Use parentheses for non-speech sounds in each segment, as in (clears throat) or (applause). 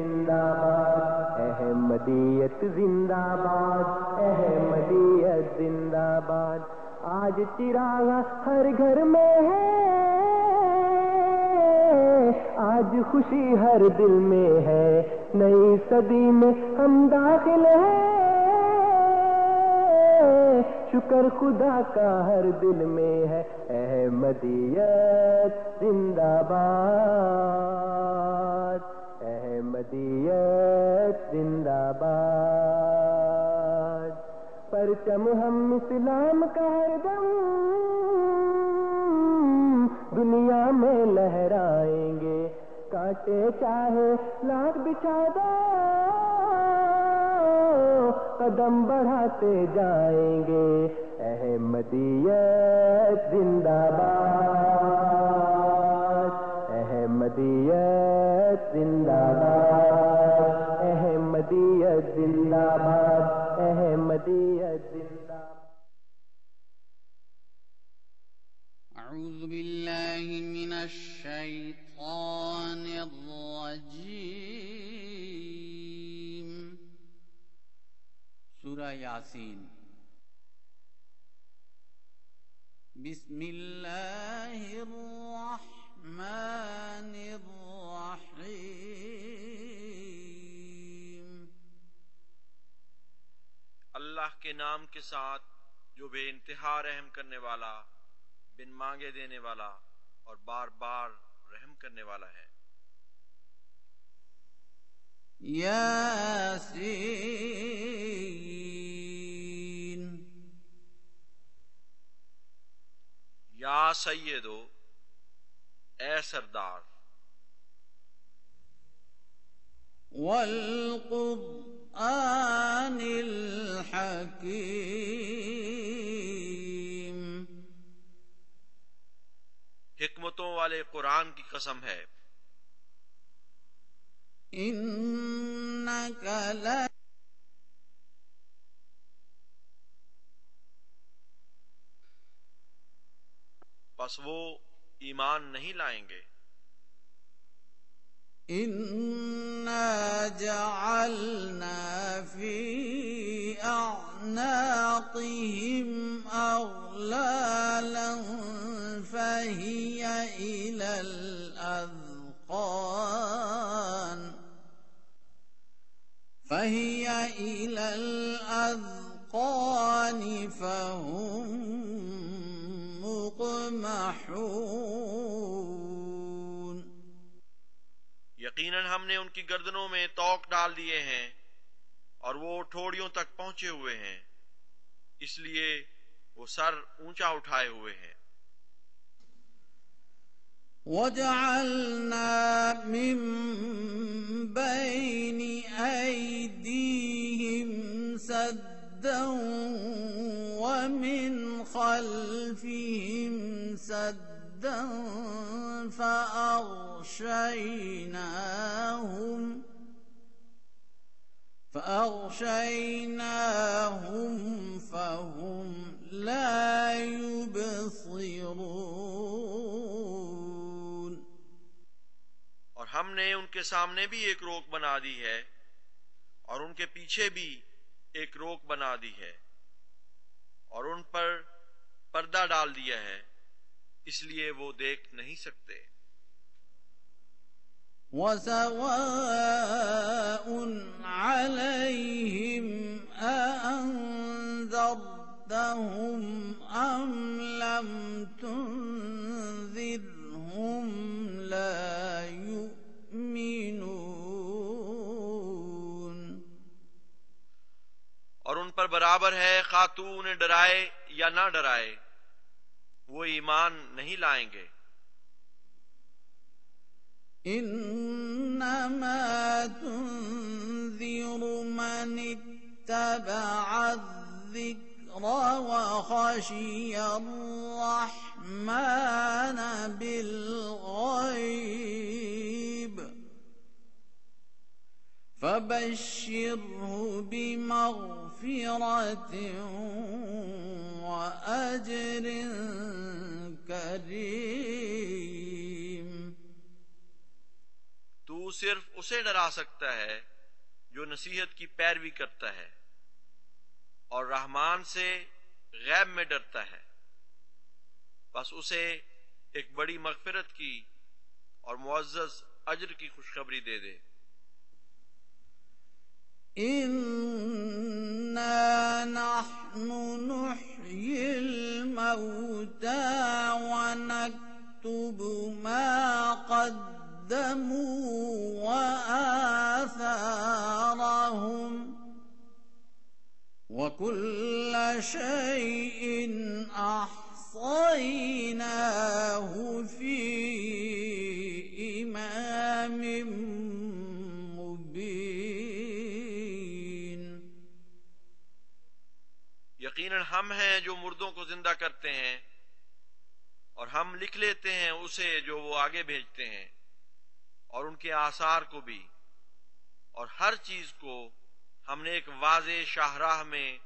زندہ باد احمدیت زندہ باد احمدیت زندہ باد آج چراغ ہر گھر میں ہے آج خوشی ہر دل میں ہے۔ نئی صدی میں ہم داخل ہیں، شکر خدا کا ہر دل میں ہے۔ احمدیت زندہ باد احمدیت زندہ باد۔ پرچم ہم اسلام کا ہر دم۔ دنیا میں لہرائیں گے۔ کاٹے چاہے لاکھ بچھا قدم بڑھاتے جائیں گے۔ احمدیت زندہ باد۔ زندہ باد احمدیت زندہ باد احمدیت زندہ باد۔ أعوذ بالله من الشيطان الرجيم سورة ياسين بسم الله الرحمن الرحيم اللہ کے نام کے ساتھ جو بے انتہا رحم کرنے والا بن مانگے دینے والا اور بار بار رحم کرنے والا ہے۔ ياسين یا سیدو اے سردار۔ والقرآن الحكيم۔ حکمتوں والے قرآن کی قسم ہے۔ إنك لا پس وہ ایمان نہیں لائیں گے۔ إنا جعلنا في أعناقهم أغلالا فهي إلى الأذقان فهي إلى الأذقان فهم مقمحون یقیناً ہم نے ان کی گردنوں میں توق ڈال دیے ہیں اور وہ ٹھوڑیوں تک پہنچے ہوئے ہیں۔ اس لیے وہ سر اونچا اٹھائے ہوئے ہیں۔ وجعلنا من بين أيديهم سدا ومن خلفهم سدا۔ فأغشيناهم فأغشيناهم فهم لا يبصرون۔ اور ہم نے ان کے سامنے بھی ایک روک بنا دی ہے، اور ان کے پیچھے بھی ایک روک بنا دی ہے، اور ان پر پردہ ڈال دیا ہے۔ اس لیے وہ دیکھ نہیں سکتے۔ وسواء عليهم أأنذرتهم أم لم تنذرهم لا يؤمنون۔ اور ان پر برابر ہے خاتون ڈرائے یا نہ ڈرائے۔ وہ ایمان نہیں لائیں گے۔ إن إنما تنذر من اتبع الذكر وخشي الرحمن بالغيب فبشره بمغفرة وأجر كريم۔ تو صرف اسے ڈرا سکتا ہے جو نصیحت کی پیروی کرتا ہے اور رحمان سے غیب میں ڈرتا ہے۔ بس اسے ایک بڑی مغفرت کی اور معزز اجر کی خوشخبری دے دے۔ إنا نحن نحيي الموتى ونكتب ما قدموا وآثارهم وكل شيء أحصيناه في إمام یقیناً ہم ہیں جو مردوں کو زندہ کرتے ہیں اور ہم لکھ لیتے ہیں اسے جو وہ آگے بھیجتے ہیں اور ان کے آثار کو بھی۔ اور ہر چیز کو ہم نے ایک واضح شاہراہ میں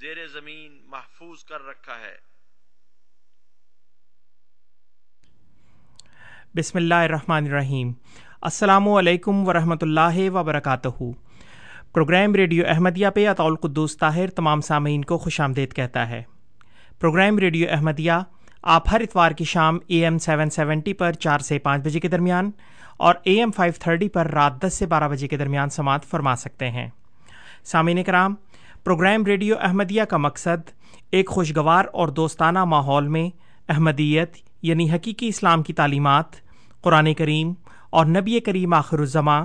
زیر زمین محفوظ کر رکھا ہے۔ بسم اللہ الرحمن الرحیم۔ السلام علیکم ورحمۃ اللہ وبرکاتہ۔ پروگرام ریڈیو احمدیہ پہ اطول قدوس طاہر تمام سامعین کو خوش آمدید کہتا ہے۔ پروگرام ریڈیو احمدیہ آپ ہر اتوار کی شام اے ایم سیون سیونٹی پر چار سے پانچ بجے کے درمیان اور اے ایم فائیو تھرٹی پر رات دس سے بارہ بجے کے درمیان سماعت فرما سکتے ہیں۔ سامعین کرام، پروگرام ریڈیو احمدیہ کا مقصد ایک خوشگوار اور دوستانہ ماحول میں احمدیت یعنی حقیقی اسلام کی تعلیمات، قرآن کریم اور نبی کریم آخر الزماں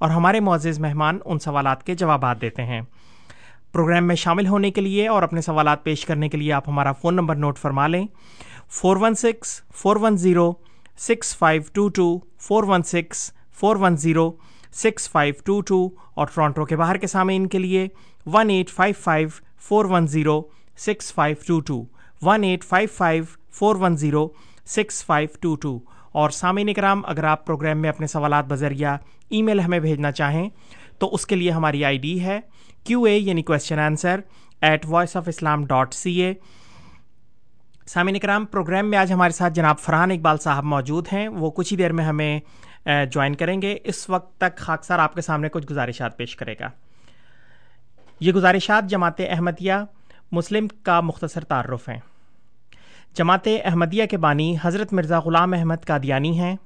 اور ہمارے معزز مہمان ان سوالات کے جوابات دیتے ہیں۔ پروگرام میں شامل ہونے کے لیے اور اپنے سوالات پیش کرنے کے لیے آپ ہمارا فون نمبر نوٹ فرما لیں۔ Four one six, four one zero, six five two two, four one six, four one zero, six five two two اور ٹورانٹو کے باہر کے سامعین کے لیے one eight five five, four one zero, six five two two, one eight five five, four one zero, six five two two اور سامعین کرام اگر آپ پروگرام میں اپنے سوالات بذریعہ ای میل ہمیں بھیجنا چاہیں، تو اس کے لیے ہماری آئی ڈی ہے کیو اے یعنی question answer at voice of Islam dot C A سامعین کرام پروگرام میں آج ہمارے ساتھ جناب فرحان اقبال صاحب موجود ہیں۔ وہ کچھ ہی دیر میں ہمیں جوائن کریں گے۔ اس وقت تک خاکسار آپ کے سامنے کچھ گزارشات پیش کرے گا۔ یہ گزارشات جماعت احمدیہ مسلم کا مختصر تعارف ہیں۔ جماعت احمدیہ کے بانی حضرت مرزا غلام احمد قادیانی ہیں۔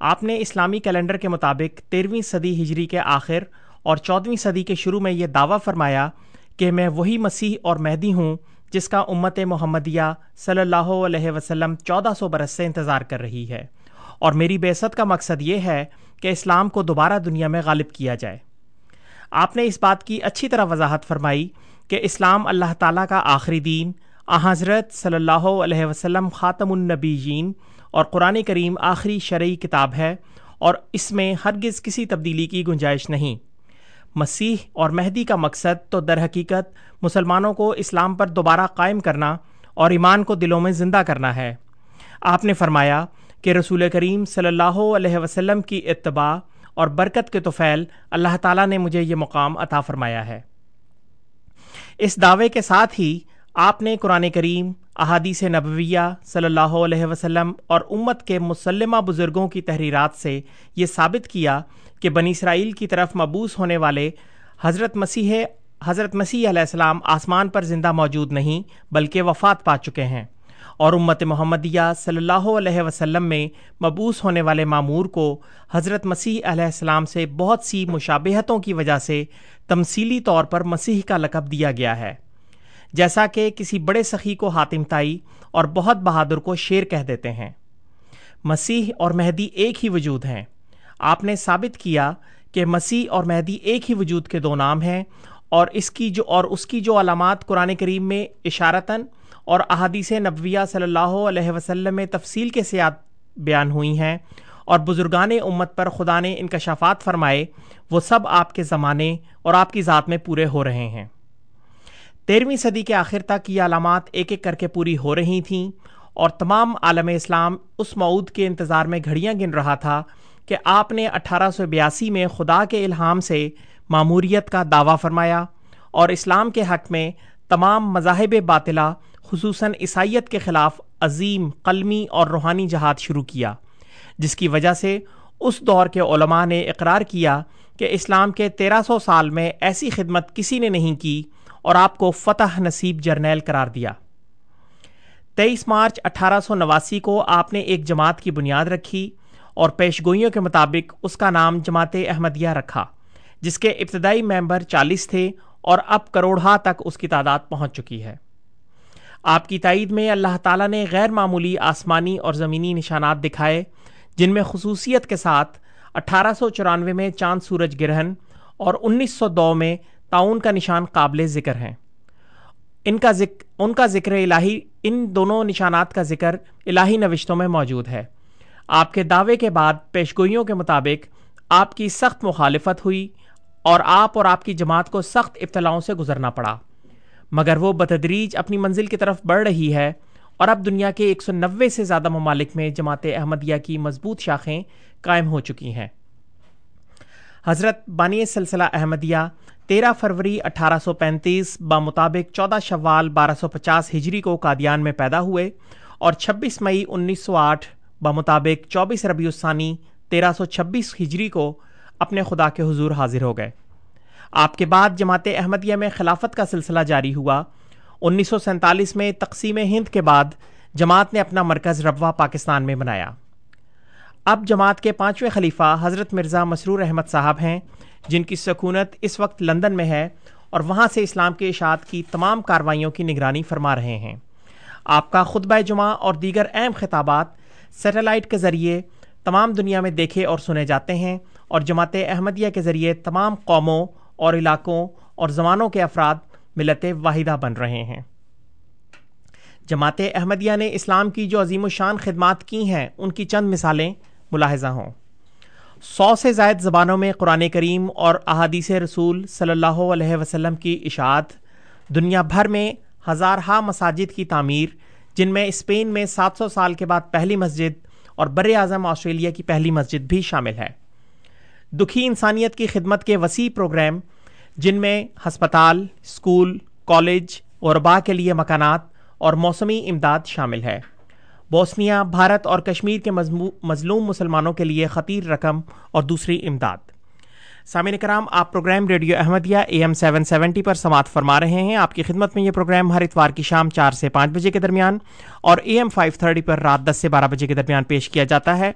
آپ نے اسلامی کیلنڈر کے مطابق تیرہویں صدی ہجری کے آخر اور چودھویں صدی کے شروع میں یہ دعویٰ فرمایا کہ میں وہی مسیح اور مہدی ہوں جس کا امت محمدیہ صلی اللہ علیہ وسلم چودہ سو برس سے انتظار کر رہی ہے۔ اور میری بیست کا مقصد یہ ہے کہ اسلام کو دوبارہ دنیا میں غالب کیا جائے۔ آپ نے اس بات کی اچھی طرح وضاحت فرمائی کہ اسلام اللہ تعالیٰ کا آخری دین آ، حضرت صلی اللہ علیہ وسلم خاتم النبیین، اور قرآن کریم آخری شرعی کتاب ہے، اور اس میں ہرگز کسی تبدیلی کی گنجائش نہیں۔ مسیح اور مہدی کا مقصد تو در حقیقت مسلمانوں کو اسلام پر دوبارہ قائم کرنا اور ایمان کو دلوں میں زندہ کرنا ہے۔ آپ نے فرمایا کہ رسول کریم صلی اللہ علیہ وسلم کی اتباع اور برکت کے توفیل اللہ تعالیٰ نے مجھے یہ مقام عطا فرمایا ہے۔ اس دعوے کے ساتھ ہی آپ نے قرآن کریم، احادیث نبویہ صلی اللہ علیہ وسلم اور امت کے مسلمہ بزرگوں کی تحریرات سے یہ ثابت کیا کہ بنی اسرائیل کی طرف مبوس ہونے والے حضرت مسیح حضرت مسیح علیہ السلام آسمان پر زندہ موجود نہیں بلکہ وفات پا چکے ہیں اور امت محمدیہ صلی اللہ علیہ وسلم میں مبوس ہونے والے معمور کو حضرت مسیح علیہ السلام سے بہت سی مشابہتوں کی وجہ سے تمثیلی طور پر مسیح کا لقب دیا گیا ہے۔ جیسا کہ کسی بڑے سخی کو حاتم تائی اور بہت بہادر کو شیر کہہ دیتے ہیں۔ مسیح اور مہدی ایک ہی وجود ہیں۔ آپ نے ثابت کیا کہ مسیح اور مہدی ایک ہی وجود کے دو نام ہیں اور اس کی جو اور اس کی جو علامات قرآن کریم میں اشارتاً اور احادیث نبویہ صلی اللہ علیہ وسلم میں تفصیل کے سیات بیان ہوئی ہیں اور بزرگان امت پر خدا نے انکشافات فرمائے، وہ سب آپ کے زمانے اور آپ کی ذات میں پورے ہو رہے ہیں۔ تیرہویں صدی کے آخر تک یہ علامات ایک ایک کر کے پوری ہو رہی تھیں اور تمام عالم اسلام اس معود کے انتظار میں گھڑیاں گن رہا تھا کہ آپ نے اٹھارہ سو بیاسی میں خدا کے الہام سے معموریت کا دعویٰ فرمایا اور اسلام کے حق میں تمام مذاہب باطلا خصوصاً عیسائیت کے خلاف عظیم قلمی اور روحانی جہاد شروع کیا، جس کی وجہ سے اس دور کے علماء نے اقرار کیا کہ اسلام کے تیرہ سو سال میں ایسی خدمت کسی نے نہیں کی اور آپ کو فتح نصیب جرنیل قرار دیا۔ تیئیس مارچ اٹھارہ سو نواسی کو آپ نے ایک جماعت کی بنیاد رکھی اور پیشگوئیوں کے مطابق اس کا نام جماعت احمدیہ رکھا، جس کے ابتدائی ممبر چالیس تھے اور اب کروڑہ تک اس کی تعداد پہنچ چکی ہے۔ آپ کی تائید میں اللہ تعالیٰ نے غیر معمولی آسمانی اور زمینی نشانات دکھائے، جن میں خصوصیت کے ساتھ اٹھارہ سو چورانوے میں چاند سورج گرہن اور انیس سو دو میں تعاون کا نشان قابل ذکر ہیں۔ ان کا ذکر ان کا ذکر الہی، ان دونوں نشانات کا ذکر الہی نوشتوں میں موجود ہے۔ آپ کے دعوے کے بعد پیشگوئیوں کے مطابق آپ کی سخت مخالفت ہوئی اور آپ اور آپ کی جماعت کو سخت ابتلاؤں سے گزرنا پڑا۔ مگر وہ بتدریج اپنی منزل کی طرف بڑھ رہی ہے اور اب دنیا کے ایک سو نوے سے زیادہ ممالک میں جماعت احمدیہ کی مضبوط شاخیں قائم ہو چکی ہیں۔ حضرت بانی سلسلہ احمدیہ تیرہ فروری اٹھارہ سو پینتیس بمطابق چودہ شوال بارہ سو پچاس ہجری کو قادیان میں پیدا ہوئے اور چھبیس مئی انیس سو آٹھ بمطابق چوبیس ربیع الثانی تیرہ سو چھبیس ہجری کو اپنے خدا کے حضور حاضر ہو گئے۔ آپ کے بعد جماعت احمدیہ میں خلافت کا سلسلہ جاری ہوا۔ انیس سو سینتالیس میں تقسیم ہند کے بعد جماعت نے اپنا مرکز ربوہ پاکستان میں بنایا۔ اب جماعت کے پانچویں خلیفہ حضرت مرزا مسرور احمد صاحب ہیں۔ جن کی سکونت اس وقت لندن میں ہے اور وہاں سے اسلام کے اشاعت کی تمام کاروائیوں کی نگرانی فرما رہے ہیں۔ آپ کا خطبہ جمعہ اور دیگر اہم خطابات سیٹلائٹ کے ذریعے تمام دنیا میں دیکھے اور سنے جاتے ہیں اور جماعت احمدیہ کے ذریعے تمام قوموں اور علاقوں اور زمانوں کے افراد ملت واحدہ بن رہے ہیں۔ جماعت احمدیہ نے اسلام کی جو عظیم الشان خدمات کی ہیں، ان کی چند مثالیں ملاحظہ ہوں۔ سو سے زائد زبانوں میں قرآن کریم اور احادیث رسول صلی اللہ علیہ وسلم کی اشاعت، دنیا بھر میں ہزارہا مساجد کی تعمیر، جن میں اسپین میں سات سو سال کے بعد پہلی مسجد اور بر اعظم آسٹریلیا کی پہلی مسجد بھی شامل ہے۔ دکھی انسانیت کی خدمت کے وسیع پروگرام، جن میں ہسپتال، اسکول، کالج اور با کے لیے مکانات اور موسمی امداد شامل ہے۔ بوسنیا بھارت اور کشمیر کے مظلوم مسلمانوں کے لیے خطیر رقم اور دوسری امداد۔ سامعین کرام آپ programme radio Ahmadiyya A M seven seventy پر سماعت فرما رہے ہیں۔ آپ کی خدمت میں یہ پروگرام ہر اتوار کی شام چار سے پانچ بجے کے درمیان اور اے ایم فائیو تھرٹی پر رات دس سے بارہ بجے کے درمیان پیش کیا جاتا ہے۔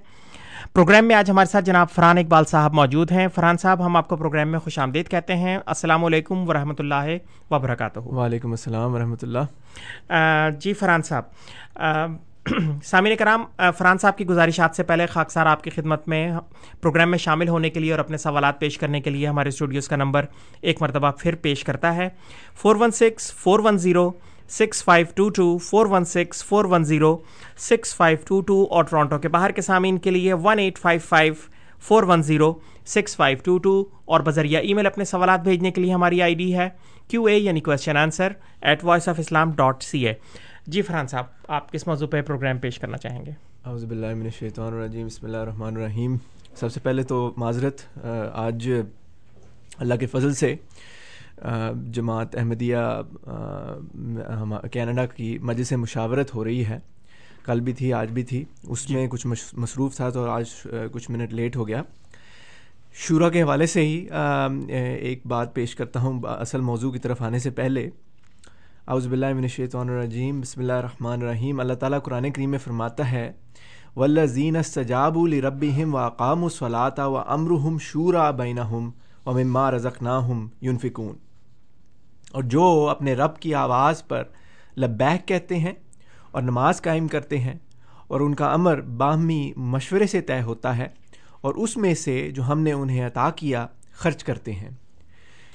پروگرام میں آج ہمارے ساتھ جناب فرحان اقبال صاحب موجود ہیں۔ فرحان صاحب ہم آپ کو پروگرام میں خوش آمدید کہتے ہیں۔ السلام علیکم ورحمۃ اللہ وبرکاتہ۔ وعلیکم السلام ورحمۃ اللہ۔ جی فرحان صاحب (clears throat) سامعین کرام فرحان صاحب کی گزارشات سے پہلے خاکسار آپ کی خدمت میں پروگرام میں شامل ہونے کے لیے اور اپنے سوالات پیش کرنے کے لیے ہمارے اسٹوڈیوز کا نمبر ایک مرتبہ پھر پیش کرتا ہے۔ Four one six, four one zero, six five two two, four one six, four one zero, six five two two اور ٹورانٹو کے باہر کے سامعین کے لیے one eight five five, four one zero, six five two two اور بذریعہ ای میل اپنے سوالات بھیجنے کے لیے ہماری آئی ڈی ہے کیو اے یعنی question answer at voice of Islam dot C A جی فرحان صاحب آپ کس موضوع پہ پروگرام پیش کرنا چاہیں گے؟ اعوذ باللہ من الشیطان الرجیم بسم اللہ الرحمن الرحیم۔ سب سے پہلے تو معذرت آج اللہ کے فضل سے جماعت احمدیہ کینیڈا کی مجلس مشاورت ہو رہی ہے۔ کل بھی تھی آج بھی تھی۔ اس میں کچھ مصروف تھا تو آج کچھ منٹ لیٹ ہو گیا۔ شورا کے حوالے سے ہی ایک بات پیش کرتا ہوں اصل موضوع کی طرف آنے سے پہلے۔ اعوذ باللہ من الشیطان الرجیم، بسم اللہ الرحمن الرحیم۔ اللہ تعالیٰ قرآن کریم میں فرماتا ہے، والذین استجابوا لربهم واقاموا الصلاة وامرهم شورا بینہم ومما رزقناہم ينفقون۔ اور جو اپنے رب کی آواز پر لبیک کہتے ہیں اور نماز قائم کرتے ہیں اور ان کا امر باہمی مشورے سے طے ہوتا ہے اور اس میں سے جو ہم نے انہیں عطا کیا خرچ کرتے ہیں۔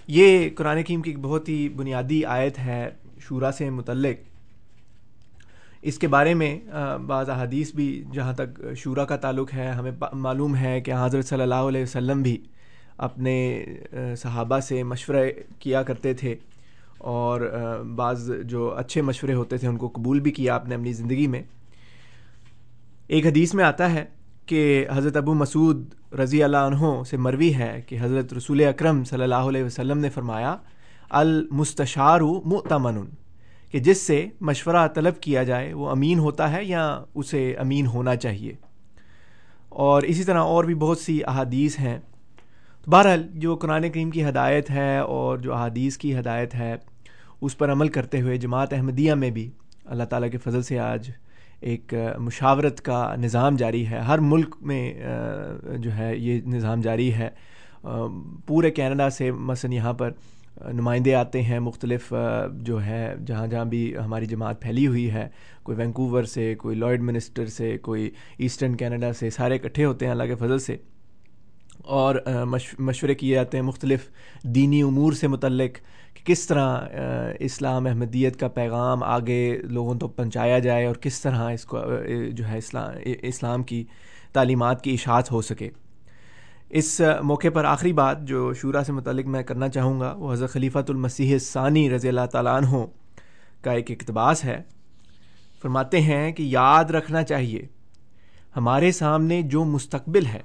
یہ قرآن کریم کی ایک بہت ہی بنیادی آیت ہے۔ شورا سے متعلق۔ اس کے بارے میں بعض احادیث بھی جہاں تک شورا کا تعلق ہے، ہمیں معلوم ہے کہ حضرت صلی اللہ علیہ وسلم بھی اپنے صحابہ سے مشورہ کیا کرتے تھے۔ اور بعض جو اچھے مشورے ہوتے تھے، ان کو قبول بھی کیا آپ نے اپنی زندگی میں۔ ایک حدیث میں آتا ہے کہ حضرت ابو مسعود رضی اللہ عنہ سے مروی ہے کہ حضرت رسول اکرم صلی اللہ علیہ وسلم نے فرمایا المستشار مؤتمن کہ جس سے مشورہ طلب کیا جائے، وہ امین ہوتا ہے یا اسے امین ہونا چاہیے۔ اور اسی طرح اور بھی بہت سی احادیث ہیں۔ تو بہرحال جو قرآن کریم کی ہدایت ہے اور جو احادیث کی ہدایت ہے، اس پر عمل کرتے ہوئے جماعت احمدیہ میں بھی اللہ تعالیٰ کے فضل سے آج ایک مشاورت کا نظام جاری ہے۔ ہر ملک میں جو ہے، یہ نظام جاری ہے۔ پورے کینیڈا سے مثلاً یہاں پر نمائندے آتے ہیں مختلف جو ہے، جہاں جہاں بھی ہماری جماعت پھیلی ہوئی ہے، کوئی وینکوور سے، کوئی لارڈ منسٹر سے، کوئی ایسٹرن کینیڈا سے، سارے اکٹھے ہوتے ہیں اللہ کے فضل سے۔ اور مشورے کیے جاتے ہیں مختلف دینی امور سے متعلق کہ کس طرح اسلام احمدیت کا پیغام آگے لوگوں تک پہنچایا جائے اور کس طرح اس کو جو ہے اسلام اسلام کی تعلیمات کی اشاعت ہو سکے۔ اس موقع پر آخری بات جو شعرا سے متعلق میں کرنا چاہوں گا، وہ حضرت خلیفۃ المسیح ثانی رضی اللہ تعالیٰ عنہ کا ایک اقتباس ہے۔ فرماتے ہیں کہ یاد رکھنا چاہیے، ہمارے سامنے جو مستقبل ہے،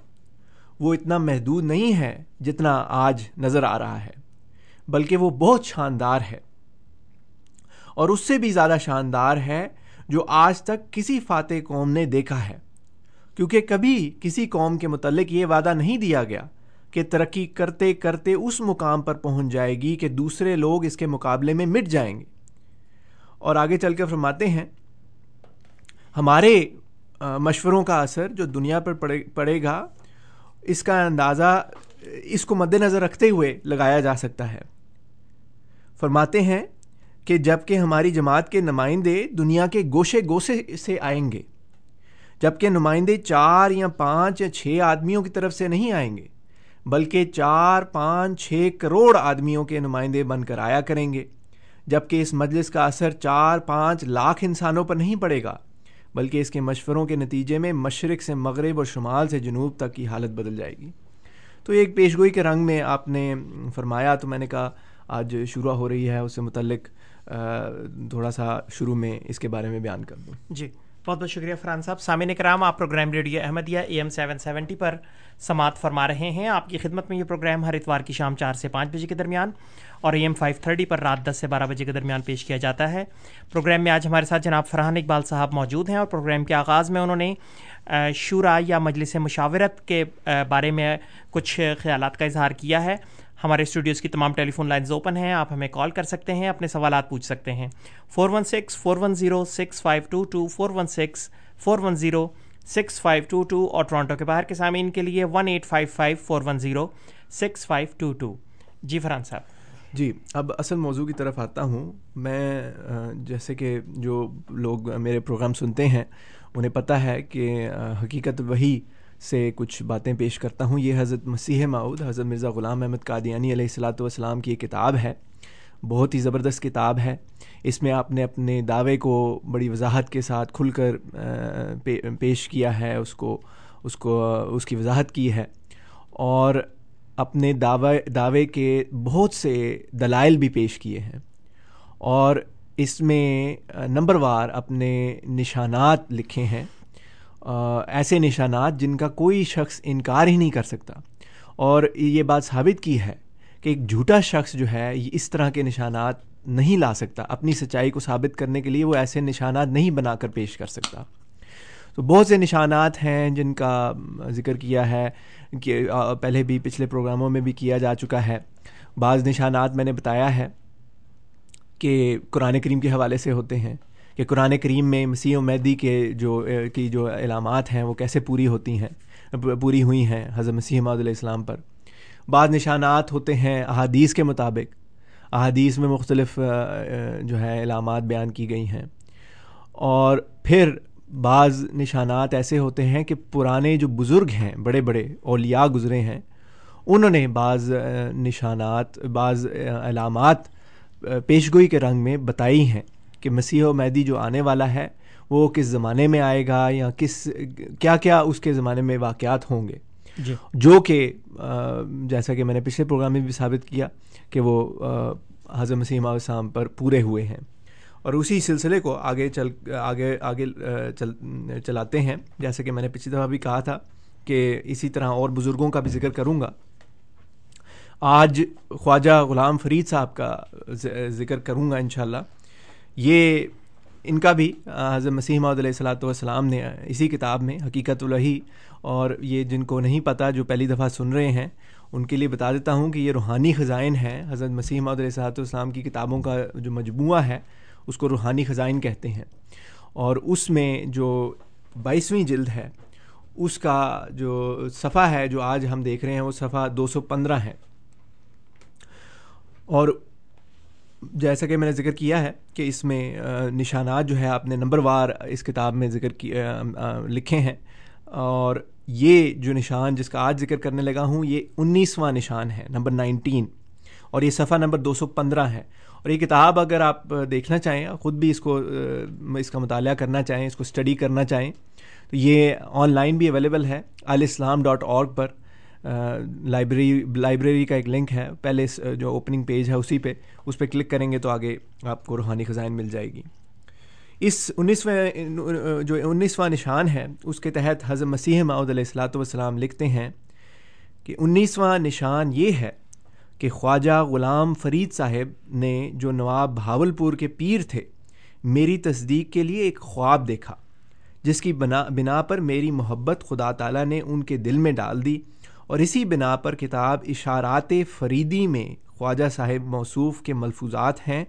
وہ اتنا محدود نہیں ہے جتنا آج نظر آ رہا ہے، بلکہ وہ بہت شاندار ہے۔ اور اس سے بھی زیادہ شاندار ہے جو آج تک کسی فاتح قوم نے دیکھا ہے۔ کیونکہ کبھی کسی قوم کے متعلق یہ وعدہ نہیں دیا گیا کہ ترقی کرتے کرتے اس مقام پر پہنچ جائے گی کہ دوسرے لوگ اس کے مقابلے میں مٹ جائیں گے۔ اور آگے چل کے فرماتے ہیں، ہمارے مشوروں کا اثر جو دنیا پر پڑے پڑے گا، اس کا اندازہ، اس کو مد نظر رکھتے ہوئے لگایا جا سکتا ہے۔ فرماتے ہیں کہ جبکہ ہماری جماعت کے نمائندے دنیا کے گوشے گوشے سے آئیں گے جبکہ نمائندے چار یا پانچ یا چھ آدمیوں کی طرف سے نہیں آئیں گے، بلکہ چار، پانچ، چھ کروڑ آدمیوں کے نمائندے بن کر آیا کریں گے۔ جبکہ اس مجلس کا اثر چار، پانچ لاکھ انسانوں پر نہیں پڑے گا، بلکہ اس کے مشوروں کے نتیجے میں مشرق سے مغرب اور شمال سے جنوب تک کی حالت بدل جائے گی۔ تو ایک پیشگوئی کے رنگ میں آپ نے فرمایا، تو میں نے کہا، آج شروع ہو رہی ہے، اس سے متعلق تھوڑا سا شروع میں اس کے بارے میں بیان کر دوں۔ جی۔ بہت بہت شکریہ فرحان صاحب۔ سامعین کرام آپ programme radio Ahmadiyya A M seven seventy پر سماعت فرما رہے ہیں۔ آپ کی خدمت میں یہ پروگرام ہر اتوار کی شام چار سے پانچ بجے کے درمیان اور اے ایم فائیو تھرٹی پر رات دس سے بارہ بجے کے درمیان پیش کیا جاتا ہے۔ پروگرام میں آج ہمارے ساتھ جناب فرحان اقبال صاحب موجود ہیں اور پروگرام کے آغاز میں انہوں نے شعرا یا مجلس مشاورت کے بارے میں کچھ خیالات کا اظہار کیا ہے۔ ہمارے اسٹوڈیوز کی تمام ٹیلی فون لائنز اوپن ہیں، آپ ہمیں کال کر سکتے ہیں، اپنے سوالات پوچھ سکتے ہیں۔ Four one six, four one zero, six five two two, four one six, four one zero, six five two two اور ٹورانٹو کے باہر کے سامعین کے لیے one eight five five, four one zero, six five two two. جی فرحان صاحب۔ جی اب اصل موضوع کی طرف آتا ہوں۔ میں جیسے کہ جو لوگ میرے پروگرام سنتے ہیں، انہیں پتہ ہے کہ حقیقت وہی سے کچھ باتیں پیش کرتا ہوں۔ یہ حضرت مسیح معود حضرت مرزا غلام احمد قادیانی علیہ السلاۃ والسلام کی ایک کتاب ہے۔ بہت ہی زبردست کتاب ہے۔ اس میں آپ نے اپنے دعوے کو بڑی وضاحت کے ساتھ کھل کر پیش کیا ہے، اس کو اس کو، اس کی وضاحت کی ہے۔ اور اپنے دعوے دعوے کے بہت سے دلائل بھی پیش کیے ہیں۔ اور اس میں نمبر وار اپنے نشانات لکھے ہیں۔ ایسے نشانات جن کا کوئی شخص انکار ہی نہیں کر سکتا۔ اور یہ بات ثابت کی ہے کہ ایک جھوٹا شخص جو ہے، یہ اس طرح کے نشانات نہیں لا سکتا۔ اپنی سچائی کو ثابت کرنے کے لیے وہ ایسے نشانات نہیں بنا کر پیش کر سکتا۔ تو بہت سے نشانات ہیں جن کا ذکر کیا ہے کہ پہلے بھی پچھلے پروگراموں میں بھی کیا جا چکا ہے۔ بعض نشانات میں نے بتایا ہے کہ قرآن کریم کے حوالے سے ہوتے ہیں۔ کہ قرآن کریم میں مسیح و میدی کے جو کی جو علامات ہیں وہ کیسے پوری ہوتی ہیں پوری ہوئی ہیں حضرت مسیح محدود علیہ السلام پر۔ بعض نشانات ہوتے ہیں احادیث کے مطابق۔ احادیث میں مختلف جو ہے علامات بیان کی گئی ہیں۔ اور پھر بعض نشانات ایسے ہوتے ہیں کہ پرانے جو بزرگ ہیں، بڑے بڑے اولیاء گزرے ہیں، انہوں نے بعض نشانات، بعض علامات پیشگوئی کے رنگ میں بتائی ہیں۔ کہ مسیح و میدی جو آنے والا ہے وہ کس زمانے میں آئے گا یا کس کیا کیا اس کے زمانے میں واقعات ہوں گے؟ جی۔ جو کہ جیسا کہ میں نے پچھلے پروگرام میں بھی ثابت کیا کہ وہ حضرت مسیم السلام پر پورے ہوئے ہیں۔ اور اسی سلسلے کو آگے چل آگے آگے چل چلاتے ہیں۔ جیسے کہ میں نے پچھلی دفعہ بھی کہا تھا کہ اسی طرح اور بزرگوں کا بھی ذکر کروں گا۔ آج خواجہ غلام فرید صاحب کا ذکر کروں گا انشاءاللہ۔ یہ ان کا بھی حضرت مسیح علیہ السلاۃ والسلام نے اسی کتاب میں حقیقت الہی اور یہ جن کو نہیں پتہ جو پہلی دفعہ سن رہے ہیں، ان کے لیے بتا دیتا ہوں کہ یہ روحانی خزائن ہے حضرت مسیح محدود علیہ السلاۃ والسلام کی کتابوں کا جو مجموعہ ہے، اس کو روحانی خزائن کہتے ہیں۔ اور اس میں جو بائیسویں جلد ہے، اس کا جو صفحہ ہے جو آج ہم دیکھ رہے ہیں، وہ صفحہ دو سو پندرہ ہے۔ اور جیسا کہ میں نے ذکر کیا ہے کہ اس میں نشانات جو ہے آپ نے نمبر وار اس کتاب میں ذکر کی لکھے ہیں۔ اور یہ جو نشان جس کا آج ذکر کرنے لگا ہوں، یہ انیسواں نشان ہے، نمبر نائنٹین۔ اور یہ صفحہ نمبر دو سو پندرہ ہے۔ اور یہ کتاب اگر آپ دیکھنا چاہیں، خود بھی اس کو اس کا مطالعہ کرنا چاہیں، اس کو اسٹڈی کرنا چاہیں، تو یہ آن لائن بھی اویلیبل ہے الاسلام ڈاٹ اورگ پر۔ لائبریری لائبریری کا ایک لنک ہے، پہلے جو اوپننگ پیج ہے اسی پہ، اس پہ کلک کریں گے تو آگے آپ کو روحانی خزائن مل جائے گی۔ اس انیسویں جو انیسواں نشان ہے، اس کے تحت حضرت مسیح معود علیہ السلاۃ والسلام لکھتے ہیں کہ انیسواں نشان یہ ہے کہ خواجہ غلام فرید صاحب نے جو نواب بھاول پور کے پیر تھے، میری تصدیق کے لیے ایک خواب دیکھا، جس کی بنا بنا پر میری محبت خدا تعالیٰ نے ان کے دل میں ڈال دی۔ اور اسی بنا پر کتاب اشارات فریدی میں خواجہ صاحب موصوف کے ملفوظات ہیں۔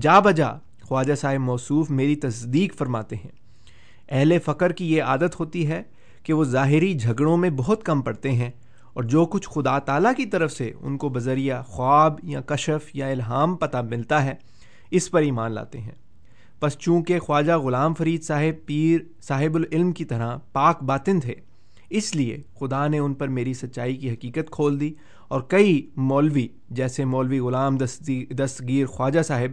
جا بجا خواجہ صاحب موصوف میری تصدیق فرماتے ہیں۔ اہل فقر کی یہ عادت ہوتی ہے کہ وہ ظاہری جھگڑوں میں بہت کم پڑتے ہیں اور جو کچھ خدا تعالیٰ کی طرف سے ان کو بذریعہ خواب یا کشف یا الہام پتہ ملتا ہے، اس پر ایمان لاتے ہیں۔ بس چونکہ خواجہ غلام فرید صاحب پیر صاحب العلم کی طرح پاک باطن تھے اس لیے خدا نے ان پر میری سچائی کی حقیقت کھول دی اور کئی مولوی جیسے مولوی غلام دستگیر خواجہ صاحب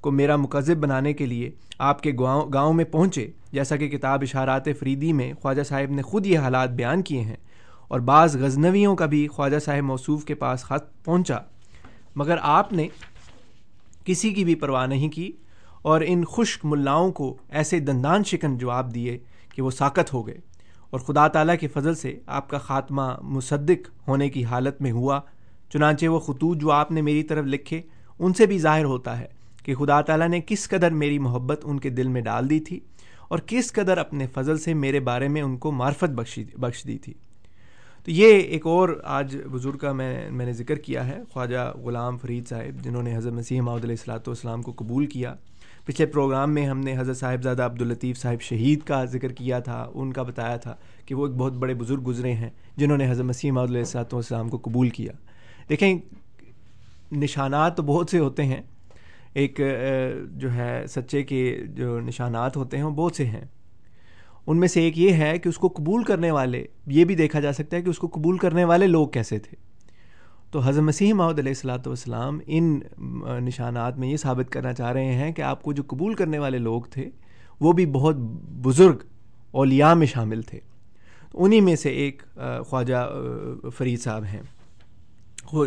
کو میرا مقذب بنانے کے لیے آپ کے گاؤں گاؤں میں پہنچے۔ جیسا کہ کتاب اشارات فریدی میں خواجہ صاحب نے خود یہ حالات بیان کیے ہیں اور بعض غزنویوں کا بھی خواجہ صاحب موصوف کے پاس خط پہنچا۔ مگر آپ نے کسی کی بھی پرواہ نہیں کی اور ان خشک ملاؤں کو ایسے دندان شکن جواب دیے کہ وہ ساکت ہو گئے۔ اور خدا تعالیٰ کے فضل سے آپ کا خاتمہ مصدق ہونے کی حالت میں ہوا۔ چنانچہ وہ خطوط جو آپ نے میری طرف لکھے، ان سے بھی ظاہر ہوتا ہے کہ خدا تعالیٰ نے کس قدر میری محبت ان کے دل میں ڈال دی تھی اور کس قدر اپنے فضل سے میرے بارے میں ان کو معرفت بخشی بخش دی تھی۔ تو یہ ایک اور آج بزرگ کا میں میں نے ذکر کیا ہے، خواجہ غلام فرید صاحب، جنہوں نے حضرت مسیح محدود علیہ السلاۃ والسلام کو قبول کیا۔ پچھلے پروگرام میں ہم نے حضرت صاحب زادہ عبداللطیف صاحب شہید کا ذکر کیا تھا، ان کا بتایا تھا کہ وہ ایک بہت بڑے بزرگ گزرے ہیں جنہوں نے حضرت مسیح محدود علیہ السلاۃ والسلام کو قبول کیا۔ دیکھیں، نشانات تو بہت سے ہوتے ہیں۔ ایک جو ہے، سچے کے جو نشانات ہوتے ہیں، وہ بہت سے ہیں۔ ان میں سے ایک یہ ہے کہ اس کو قبول کرنے والے، یہ بھی دیکھا جا سکتا ہے کہ اس کو قبول کرنے والے لوگ کیسے تھے۔ تو حضرت مسیح محدود علیہ السلاۃ والسلام ان نشانات میں یہ ثابت کرنا چاہ رہے ہیں کہ آپ کو جو قبول کرنے والے لوگ تھے، وہ بھی بہت بزرگ اولیاء میں شامل تھے۔ انہی میں سے ایک خواجہ فرید صاحب ہیں۔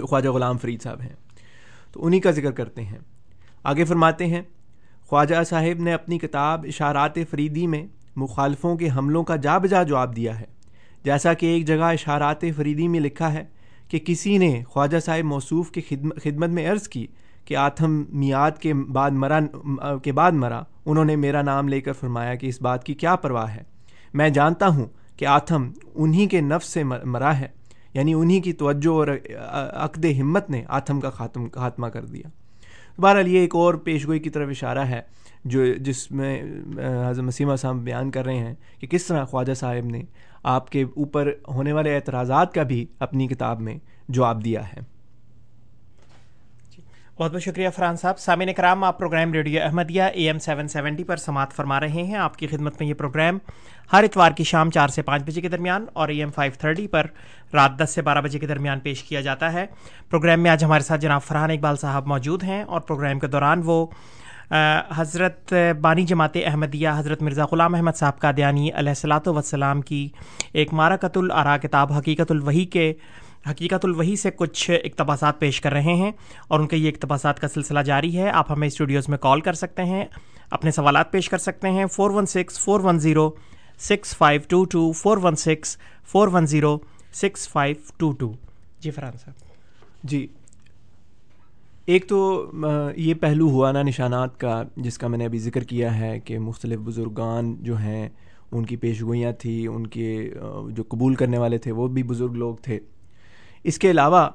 خواجہ غلام فرید صاحب ہیں۔ تو انہی کا ذکر کرتے ہیں۔ آگے فرماتے ہیں، خواجہ صاحب نے اپنی کتاب اشارات فریدی میں مخالفوں کے حملوں کا جا بجا جواب دیا ہے۔ جیسا کہ ایک جگہ اشارات فریدی میں لکھا ہے کہ کسی نے خواجہ صاحب موصوف کی خدمت میں عرض کی کہ آتھم میاد کے بعد مرا، کے بعد مرا، انہوں نے میرا نام لے کر فرمایا کہ اس بات کی کیا پرواہ ہے۔ میں جانتا ہوں کہ آتھم انہی کے نفس سے مرا ہے یعنی انہی کی توجہ اور عقد ہمت نے آتھم کا خاتم، خاتمہ کر دیا۔ بہرحال یہ ایک اور پیشگوئی کی طرف اشارہ ہے جو جس میں حضرت مسیمہ صاحب بیان کر رہے ہیں کہ کس طرح خواجہ صاحب نے آپ کے اوپر ہونے والے اعتراضات کا بھی اپنی کتاب میں جواب دیا ہے۔ بہت بہت شکریہ فرحان صاحب۔ سامعین کرام، آپ programme radio Ahmadiyya A M seven seventy پر سماعت فرما رہے ہیں۔ آپ کی خدمت میں یہ پروگرام ہر اتوار کی شام چار سے پانچ بجے کے درمیان اور اے ایم فائیو تھرٹی پر رات دس سے بارہ بجے کے درمیان پیش کیا جاتا ہے۔ پروگرام میں آج ہمارے ساتھ جناب فرحان اقبال صاحب موجود ہیں اور پروگرام کے دوران وہ حضرت بانی جماعت احمدیہ حضرت مرزا غلام احمد صاحب کا دیانی علیہ السلاۃ وسلام کی ایک مارکت العرا کتاب حقیقت الوحی کے حقیقت الوحی سے کچھ اقتباسات پیش کر رہے ہیں اور ان کے یہ اقتباسات کا سلسلہ جاری ہے۔ آپ ہمیں اسٹوڈیوز میں کال کر سکتے ہیں، اپنے سوالات پیش کر سکتے ہیں۔ Four one six four one zero six five two two four one six four one zero six five two two جی فرحان صاحب۔ جی۔ ایک تو یہ پہلو ہوا نا نشانات کا، جس کا میں نے ابھی ذکر کیا ہے کہ مختلف بزرگان جو ہیں، ان کی پیشگوئیاں تھیں ان کے جو قبول کرنے والے تھے، وہ بھی بزرگ لوگ تھے۔ اس کے علاوہ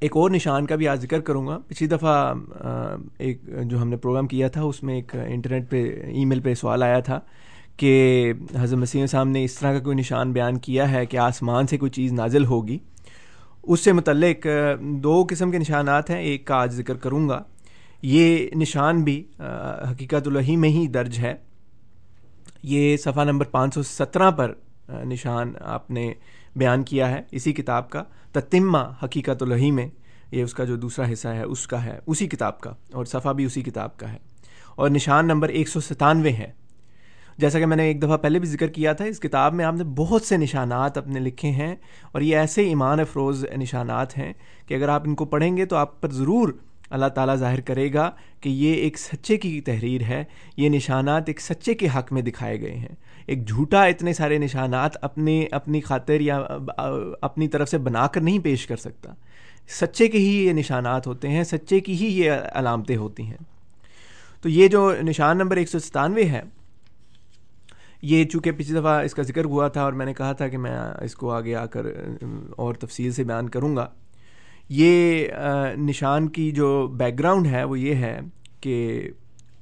ایک اور نشان کا بھی آج ذکر کروں گا۔ پچھلی دفعہ ایک جو ہم نے پروگرام کیا تھا، اس میں ایک انٹرنیٹ پہ، ای میل پہ سوال آیا تھا کہ حضرت مسیح صاحب نے اس طرح کا کوئی نشان بیان کیا ہے کہ آسمان سے کوئی چیز نازل ہوگی؟ اس سے متعلق دو قسم کے نشانات ہیں، ایک کا آج ذکر کروں گا۔ یہ نشان بھی حقیقت الہی میں ہی درج ہے۔ یہ صفحہ نمبر پانچ سو سترہ پر نشان آپ نے بیان کیا ہے، اسی کتاب کا، تتمہ حقیقت الہی میں۔ یہ اس کا جو دوسرا حصہ ہے، اس کا ہے، اسی کتاب کا، اور صفحہ بھی اسی کتاب کا ہے۔ اور نشان نمبر ایک سو ستانوے ہے۔ جیسا کہ میں نے ایک دفعہ پہلے بھی ذکر کیا تھا، اس کتاب میں آپ نے بہت سے نشانات اپنے لکھے ہیں، اور یہ ایسے ایمان افروز نشانات ہیں کہ اگر آپ ان کو پڑھیں گے تو آپ پر ضرور اللہ تعالیٰ ظاہر کرے گا کہ یہ ایک سچے کی تحریر ہے، یہ نشانات ایک سچے کے حق میں دکھائے گئے ہیں۔ ایک جھوٹا اتنے سارے نشانات اپنے، اپنی خاطر یا اپنی طرف سے بنا کر نہیں پیش کر سکتا۔ سچے کے ہی یہ نشانات ہوتے ہیں، سچے کی ہی یہ علامتیں ہوتی ہیں۔ تو یہ جو نشان نمبر ایک سو ستانوے ہے یہ چونکہ پچھلی دفعہ اس کا ذکر ہوا تھا اور میں نے کہا تھا کہ میں اس کو آگے آ کر اور تفصیل سے بیان کروں گا۔ یہ نشان کی جو بیک گراؤنڈ ہے، وہ یہ ہے کہ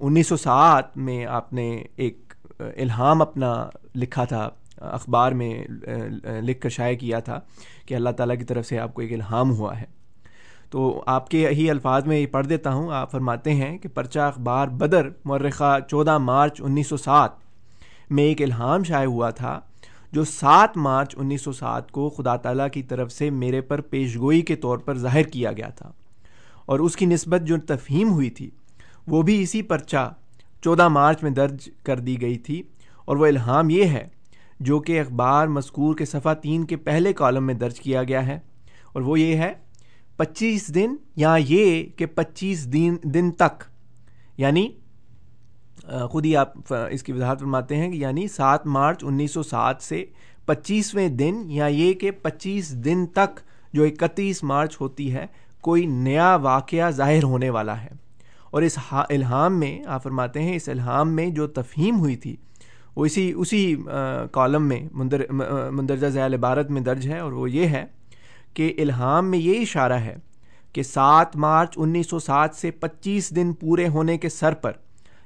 انیس سو سات میں آپ نے ایک الہام اپنا لکھا تھا، اخبار میں لکھ کر شائع کیا تھا کہ اللہ تعالیٰ کی طرف سے آپ کو ایک الہام ہوا ہے۔ تو آپ کے ہی الفاظ میں یہ پڑھ دیتا ہوں، آپ فرماتے ہیں کہ پرچہ اخبار بدر مرخہ چودہ مارچ انیس سو سات میں ایک الہام شائع ہوا تھا جو سات مارچ انیس سو سات کو خدا تعالیٰ کی طرف سے میرے پر پیشگوئی کے طور پر ظاہر کیا گیا تھا اور اس کی نسبت جو تفہیم ہوئی تھی، وہ بھی اسی پرچہ چودہ مارچ میں درج کر دی گئی تھی اور وہ الہام یہ ہے جو کہ اخبار مذکور کے صفحہ تین کے پہلے کالم میں درج کیا گیا ہے اور وہ یہ ہے، پچیس دن یا یہ کہ پچیس دن دن تک یعنی خود ہی آپ اس کی وضاحت فرماتے ہیں کہ یعنی سات مارچ انیس سو سات سے پچیسویں دن یا یہ کہ پچیس دن تک جو اکتیس مارچ ہوتی ہے، کوئی نیا واقعہ ظاہر ہونے والا ہے۔ اور اس الہام میں، آپ فرماتے ہیں، اس الہام میں جو تفہیم ہوئی تھی، وہ اسی اسی کالم میں مندر مندرجہ ذیل عبارت میں درج ہے اور وہ یہ ہے کہ الہام میں یہ اشارہ ہے کہ سات مارچ انیس سو سات سے پچیس دن پورے ہونے کے سر پر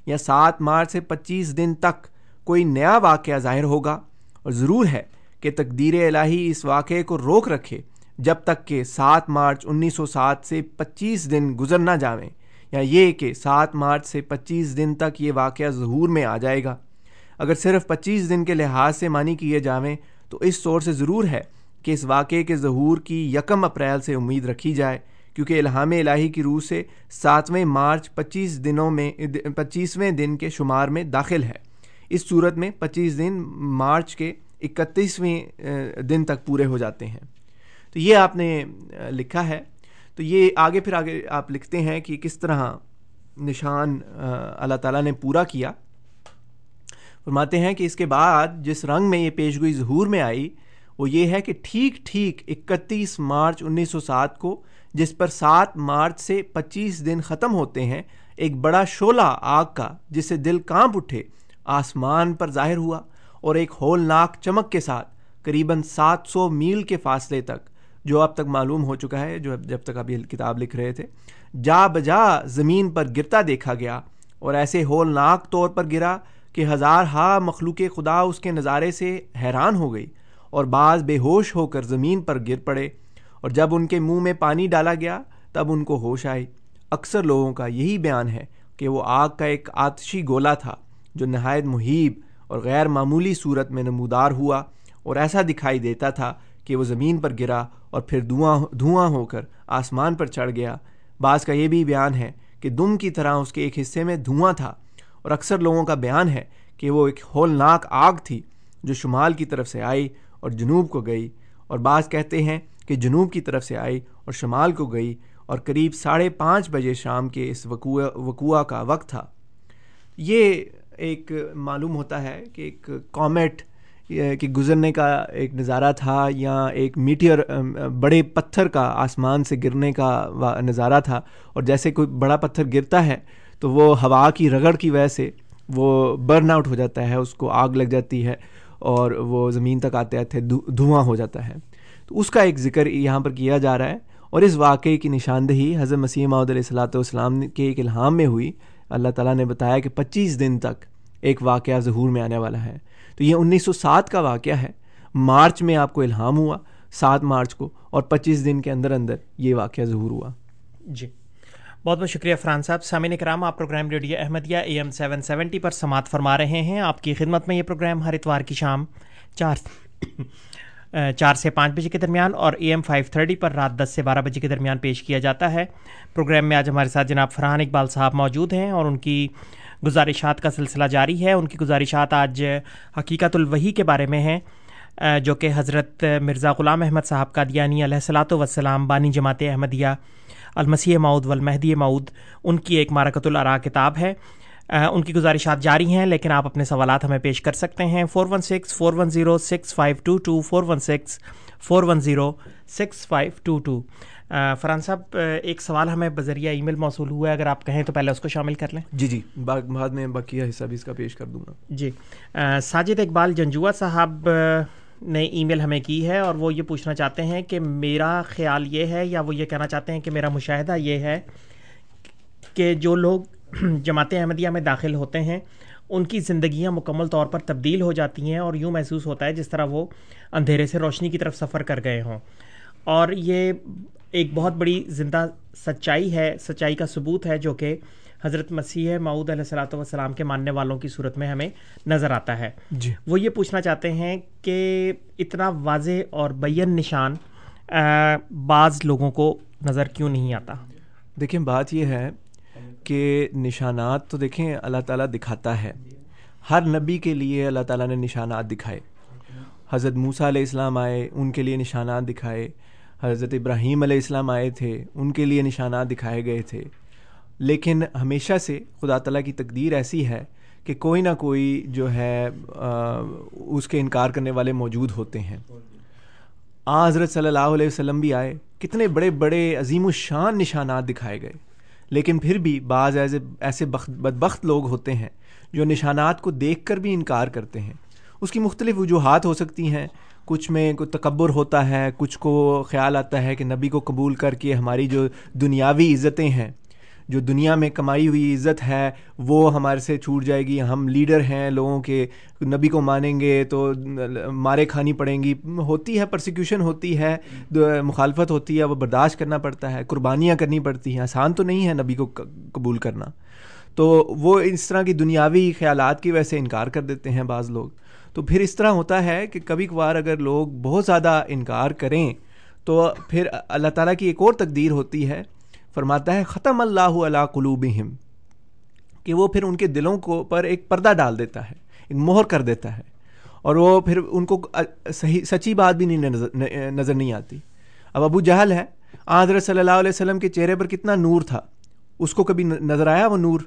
یا سات مارچ سے پچیس دن تک کوئی نیا واقعہ ظاہر ہوگا، اور ضرور ہے کہ تقدیر الہی اس واقعے کو روک رکھے جب تک کہ سات مارچ انیس سو سات سے پچیس دن گزر نہ جاویں، یا یہ کہ سات مارچ سے پچیس دن تک یہ واقعہ ظہور میں آ جائے گا۔ اگر صرف پچیس دن کے لحاظ سے معنی کیے جاویں، تو اس طور سے ضرور ہے کہ اس واقعے کے ظہور کی یکم اپریل سے امید رکھی جائے۔ کیونکہ الہام الہی کی روح سے ساتویں مارچ پچیس دنوں میں، پچیسویں دن کے شمار میں داخل ہے۔ اس صورت میں پچیس دن مارچ کے اکتیسویں دن تک پورے ہو جاتے ہیں۔ تو یہ آپ نے لکھا ہے۔ تو یہ آگے پھر آگے آپ لکھتے ہیں کہ کس طرح نشان اللہ تعالیٰ نے پورا کیا۔ فرماتے ہیں کہ اس کے بعد جس رنگ میں یہ پیشگوئی ظہور میں آئی، وہ یہ ہے کہ ٹھیک ٹھیک اکتیس مارچ انیس سو سات کو جس پر سات مارچ سے پچیس دن ختم ہوتے ہیں، ایک بڑا شعلہ آگ کا جس سے دل کانپ اٹھے، آسمان پر ظاہر ہوا اور ایک ہولناک چمک کے ساتھ قریباً سات سو میل کے فاصلے تک، جو اب تک معلوم ہو چکا ہے، جو جب تک اب یہ کتاب لکھ رہے تھے، جا بجا زمین پر گرتا دیکھا گیا اور ایسے ہولناک طور پر گرا کہ ہزار ہا مخلوق خدا اس کے نظارے سے حیران ہو گئی اور بعض بے ہوش ہو کر زمین پر گر پڑے۔ اور جب ان کے منہ میں پانی ڈالا گیا، تب ان کو ہوش آئی۔ اکثر لوگوں کا یہی بیان ہے کہ وہ آگ کا ایک آتشی گولا تھا، جو نہایت محیب اور غیر معمولی صورت میں نمودار ہوا اور ایسا دکھائی دیتا تھا کہ وہ زمین پر گرا اور پھر دھواں دھواں ہو کر آسمان پر چڑھ گیا۔ بعض کا یہ بھی بیان ہے کہ دم کی طرح اس کے ایک حصے میں دھواں تھا۔ اور اکثر لوگوں کا بیان ہے کہ وہ ایک ہولناک آگ تھی جو شمال کی طرف سے آئی اور جنوب کو گئی۔ اور بعض کہتے ہیں کہ جنوب کی طرف سے آئی اور شمال کو گئی اور قریب ساڑھے پانچ بجے شام کے اس وقوع وقوع کا وقت تھا۔ یہ ایک معلوم ہوتا ہے کہ ایک کامٹ کہ گزرنے کا ایک نظارہ تھا یا ایک میٹیئر بڑے پتھر کا آسمان سے گرنے کا نظارہ تھا۔ اور جیسے کوئی بڑا پتھر گرتا ہے تو وہ ہوا کی رگڑ کی وجہ سے وہ برن آؤٹ ہو جاتا ہے، اس کو آگ لگ جاتی ہے اور وہ زمین تک آتے آتے دھواں ہو جاتا ہے۔ تو اس کا ایک ذکر یہاں پر کیا جا رہا ہے اور اس واقعے کی نشاندہی حضرت مسیح محدود علیہ السلاۃ والسلام کے ایک الہام میں ہوئی۔ اللہ تعالیٰ نے بتایا کہ پچیس دن تک ایک واقعہ ظہور میں آنے والا ہے۔ تو یہ انیس سو سات کا واقعہ ہے۔ مارچ میں آپ کو الہام ہوا، سات مارچ کو، اور پچیس دن کے اندر اندر یہ واقعہ ظہور ہوا۔ جی۔ بہت بہت شکریہ فرحان صاحب۔ سامعین کرام، آپ programme radio Ahmadiyya A M seven seventy پر سماعت فرما رہے ہیں۔ آپ کی خدمت میں یہ پروگرام ہر اتوار کی شام چار چار سے پانچ بجے کے درمیان اور اے ایم فائیو تھرٹی پر رات دس سے بارہ بجے کے درمیان پیش کیا جاتا ہے۔ پروگرام میں آج ہمارے ساتھ جناب فرحان اقبال صاحب موجود ہیں اور ان کی گزارشات کا سلسلہ جاری ہے۔ ان کی گزارشات آج حقیقت الوحی کے بارے میں ہیں جو کہ حضرت مرزا غلام احمد صاحب کا دیانی علیہ صلاۃ وسلام بانی جماعت احمدیہ، المسیح معود والمہدی معود ان کی ایک مارکت العرا کتاب ہے۔ ان کی گزارشات جاری ہیں لیکن آپ اپنے سوالات ہمیں پیش کر سکتے ہیں۔ Four one six four one zero six five two two four one six four one zero six five two two. Farhan صاحب ایک سوال ہمیں بذریعہ ای میل موصول ہوا ہے۔ اگر آپ کہیں تو پہلے اس کو شامل کر لیں۔ جی جی بعد میں بقیہ حصہ بھی اس کا پیش کر دوں گا۔ جی۔ ساجد اقبال جنجوا صاحب نے ای میل ہمیں کی ہے اور وہ یہ پوچھنا چاہتے ہیں کہ میرا خیال یہ ہے یا وہ یہ کہنا چاہتے ہیں کہ میرا مشاہدہ یہ ہے کہ جو لوگ (clears throat) جماعت احمدیہ میں داخل ہوتے ہیں ان کی زندگیاں مکمل طور پر تبدیل ہو جاتی ہیں اور یوں محسوس ہوتا ہے جس طرح وہ اندھیرے سے روشنی کی طرف سفر کر گئے ہوں۔ اور یہ ایک بہت بڑی زندہ سچائی ہے سچائی کا ثبوت ہے جو کہ حضرت مسیح معود علیہ السلاۃ والسلام کے ماننے والوں کی صورت میں ہمیں نظر آتا ہے۔ جی۔ وہ یہ پوچھنا چاہتے ہیں کہ اتنا واضح اور بین نشان بعض لوگوں کو نظر کیوں نہیں آتا؟ دیکھیں بات یہ ہے کہ نشانات تو دیکھیں اللہ تعالیٰ دکھاتا ہے۔ ہر نبی کے لیے اللہ تعالیٰ نے نشانات دکھائے۔ حضرت موسیٰ علیہ السلام آئے، ان کے لیے نشانات دکھائے۔ حضرت ابراہیم علیہ السلام آئے تھے، ان کے لیے نشانات دکھائے گئے تھے۔ لیکن ہمیشہ سے خدا تعالیٰ کی تقدیر ایسی ہے کہ کوئی نہ کوئی جو ہے اس کے انکار کرنے والے موجود ہوتے ہیں۔ آ حضرت صلی اللہ علیہ وسلم بھی آئے، کتنے بڑے بڑے عظیم الشان نشانات دکھائے گئے۔ لیکن پھر بھی بعض ایسے ایسے بدبخت لوگ ہوتے ہیں جو نشانات کو دیکھ کر بھی انکار کرتے ہیں۔ اس کی مختلف وجوہات ہو سکتی ہیں۔ کچھ میں کوئی تکبر ہوتا ہے، کچھ کو خیال آتا ہے کہ نبی کو قبول کر کے ہماری جو دنیاوی عزتیں ہیں جو دنیا میں کمائی ہوئی عزت ہے، وہ ہمارے سے چھوٹ جائے گی۔ ہم لیڈر ہیں لوگوں کے، نبی کو مانیں گے تو مارے کھانی پڑیں گی۔ ہوتی ہے پرسیکیوشن ہوتی ہے، مخالفت ہوتی ہے، وہ برداشت کرنا پڑتا ہے، قربانیاں کرنی پڑتی ہیں۔ آسان تو نہیں ہے نبی کو قبول کرنا۔ تو وہ اس طرح کی دنیاوی خیالات کی وجہ سے انکار کر دیتے ہیں بعض لوگ۔ تو پھر اس طرح ہوتا ہے کہ کبھی کبھار اگر لوگ بہت زیادہ انکار کریں تو پھر اللہ تعالیٰ کی ایک اور تقدیر ہوتی ہے۔ فرماتا ہے ختم اللہ علیہ قلوبہم کہ وہ پھر ان کے دلوں کو پر ایک پردہ ڈال دیتا ہے ایک مہر کر دیتا ہے۔ اور وہ پھر ان کو صحیح سچی بات بھی نہیں نظر نہیں آتی۔ اب ابو جہل ہے حضرت صلی اللہ علیہ وسلم کے چہرے پر کتنا نور تھا۔ اس کو کبھی نظر آیا وہ نور؟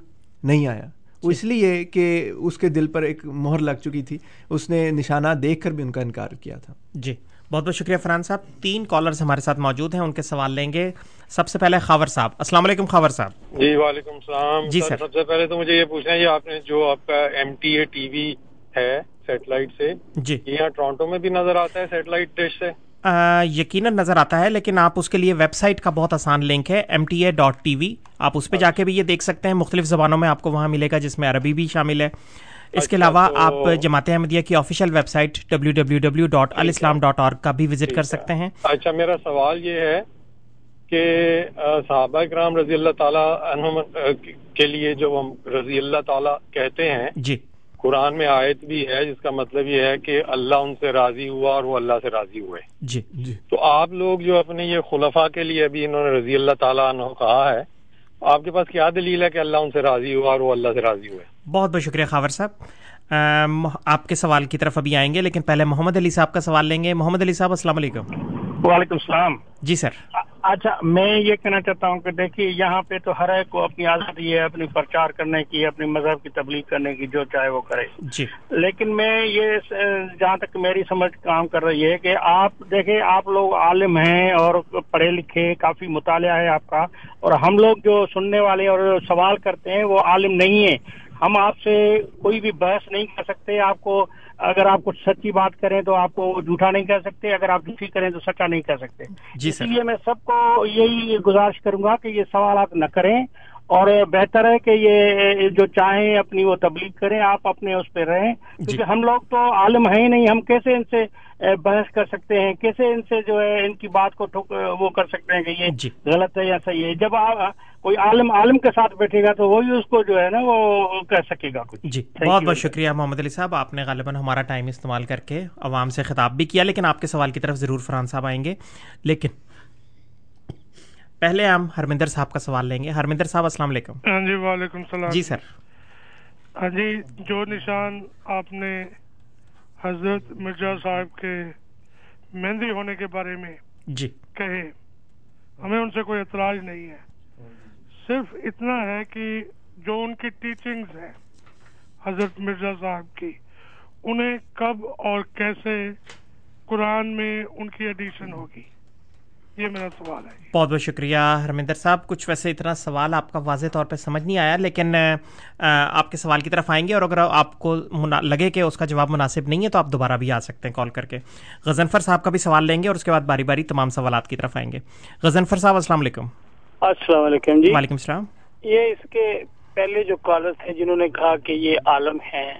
نہیں آیا۔ وہ اس لیے کہ اس کے دل پر ایک مہر لگ چکی تھی۔ اس نے نشانات دیکھ کر بھی ان کا انکار کیا تھا۔ جی۔ بہت بہت شکریہ فرحان صاحب۔ تین کالرز ہمارے ساتھ موجود ہیں ان کے سوال لیں گے۔ سب سے پہلے خاور صاحب۔ السلام علیکم خاور صاحب۔ جی وعلیکم السلام۔ جی سر سب سے پہلے تو مجھے یہ پوچھنا ہے یہ آپ نے جو آپ کا M T A T V ہے سیٹلائٹ سے جی۔ یہ یہاں ٹورانٹو میں بھی نظر آتا ہے سیٹلائٹ ڈش سے؟ یقیناً نظر آتا ہے لیکن آپ اس کے لیے ویب سائٹ کا بہت آسان لنک ہے M T A dot T V آپ اس پہ جا کے بھی یہ دیکھ سکتے ہیں مختلف زبانوں میں آپ کو وہاں ملے گا جس میں عربی بھی شامل ہے۔ اس کے اچھا، علاوہ آپ جماعت احمدیہ کی official website W W W dot Alislam dot org کا بھی وزٹ کر سکتے ہیں۔ اچھا میرا سوال یہ ہے کہ صحابہ کرام رضی اللہ تعالیٰ عنہم آ، کے لیے جو ہم رضی اللہ تعالیٰ کہتے ہیں جی۔ قرآن میں آیت بھی ہے جس کا مطلب یہ ہے کہ اللہ ان سے راضی ہوا اور وہ اللہ سے راضی ہوئے۔ جی۔ جی۔ تو آپ لوگ جو اپنے یہ خلفاء کے لیے ابھی انہوں نے رضی اللہ تعالیٰ عنہ کہا ہے آپ کے پاس کیا دلیل ہے کہ اللہ ان سے راضی ہوا اور وہ اللہ سے راضی ہوئے؟ بہت بہت شکریہ خاور صاحب. آپ کے سوال کی طرف ابھی آئیں گے لیکن پہلے محمد علی صاحب کا سوال لیں گے. محمد علی صاحب السلام علیکم. وعلیکم السلام. جی سر. اچھا میں یہ کہنا چاہتا ہوں کہ دیکھیے یہاں پہ تو ہر ایک کو اپنی آزادی ہے اپنی پرچار کرنے کی اپنی مذہب کی تبلیغ کرنے کی جو چاہے وہ کرے. جی. لیکن میں یہ جہاں تک میری سمجھ کام کر رہی ہے کہ آپ دیکھیں آپ لوگ عالم ہیں اور پڑھے لکھے کافی مطالعہ ہے آپ کا اور ہم لوگ جو سننے والے اور سوال کرتے ہیں وہ عالم نہیں ہیں. ہم آپ سے کوئی بھی بحث نہیں کر سکتے۔ آپ کو اگر آپ کچھ سچی بات کریں تو آپ کو جھوٹا نہیں کہہ سکتے اگر آپ جھوٹی کریں تو سچا نہیں کہہ سکتے۔ جی اس لیے میں سب کو یہی گزارش کروں گا کہ یہ سوالات نہ کریں۔ اور بہتر ہے کہ یہ جو چاہیں اپنی وہ تبلیغ کریں آپ اپنے اس پہ رہیں۔ کیونکہ ہم لوگ تو عالم ہیں ہی نہیں ہم کیسے ان سے بحث کر سکتے ہیں؟ کیسے ان سے جو ہے ان کی بات کو وہ کر سکتے ہیں کہ یہ جی۔ غلط ہے یا صحیح ہے؟ جب آپ کوئی عالم عالم کے ساتھ بیٹھے گا تو وہی اس کو جو ہے نا وہ کہہ سکے گا کچھ۔ جی بہت بہت شکریہ محمد علی صاحب۔ آپ نے غالباً ہمارا ٹائم استعمال کر کے عوام سے خطاب بھی کیا لیکن آپ کے سوال کی طرف ضرور فرحان صاحب آئیں گے۔ لیکن پہلے ہم ہرمندر صاحب کا سوال لیں گے۔ ہرمندر صاحب السلام علیکم۔ ہاں جی وعلیکم السلام۔ جی سر۔ ہاں جی جو نشان آپ نے حضرت مرزا صاحب کے مہندی ہونے کے بارے میں جی۔ کہے ہمیں ان سے کوئی اعتراض نہیں ہے۔ صرف اتنا ہے کہ جو ان کی ٹیچنگز ہیں حضرت مرزا صاحب کی انہیں کب اور کیسے قرآن میں ان کی ایڈیشن ہوگی؟ یہ میرا سوال ہے۔ بہت بہت شکریہ ہرمندر صاحب کچھ ویسے اتنا سوال آپ کا واضح طور پہ سمجھ نہیں آیا لیکن آپ کے سوال کی طرف آئیں گے اور اگر آپ کو لگے کہ اس کا جواب مناسب نہیں ہے تو آپ دوبارہ بھی آ سکتے ہیں کال کر کے۔ غزنفر صاحب کا بھی سوال لیں گے اور اس کے بعد باری باری تمام سوالات کی طرف آئیں گے۔ غزنفر صاحب السلام علیکم۔ السلام علیکم جی۔ وعلیکم السلام۔ یہ اس کے پہلے جو کالر تھے جنہوں نے کہا کہ یہ عالم ہیں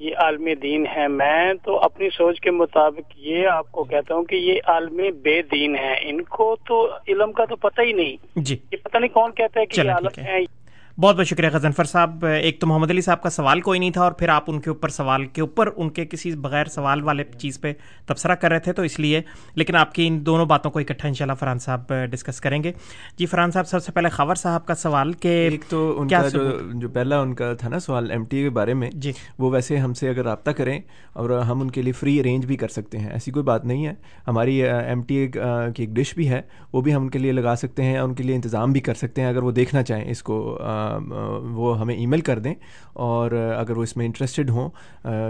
یہ عالم دین ہے۔ میں تو اپنی سوچ کے مطابق یہ آپ کو کہتا ہوں کہ یہ عالم بے دین ہے۔ ان کو تو علم کا تو پتہ ہی نہیں۔ جی۔ یہ پتہ نہیں کون کہتا ہے کہ یہ عالم ہے۔ بہت بہت شکریہ غزنفر صاحب۔ ایک تو محمد علی صاحب کا سوال کوئی نہیں تھا اور پھر آپ ان کے اوپر سوال کے اوپر ان کے کسی بغیر سوال والے چیز پہ تبصرہ کر رہے تھے تو اس لیے۔ لیکن آپ کی ان دونوں باتوں کو اکٹھا انشاءاللہ فرحان صاحب ڈسکس کریں گے۔ جی فرحان صاحب سب سے پہلے خاور صاحب کا سوال کہ ایک تو ان کیا کا جو؟ جو پہلا ان کا تھا نا سوال ایم ٹی کے بارے میں جی۔ وہ ویسے ہم سے اگر رابطہ کریں اور ہم ان کے لیے فری ارینج بھی کر سکتے ہیں ایسی کوئی بات نہیں ہے۔ ہماری ایم ٹی کی ایک ڈش بھی ہے وہ بھی ہم ان کے لیے لگا سکتے ہیں ان کے لیے انتظام بھی کر سکتے ہیں اگر وہ دیکھنا چاہیں اس کو آ، وہ ہمیں ای میل کر دیں اور اگر وہ اس میں انٹرسٹڈ ہوں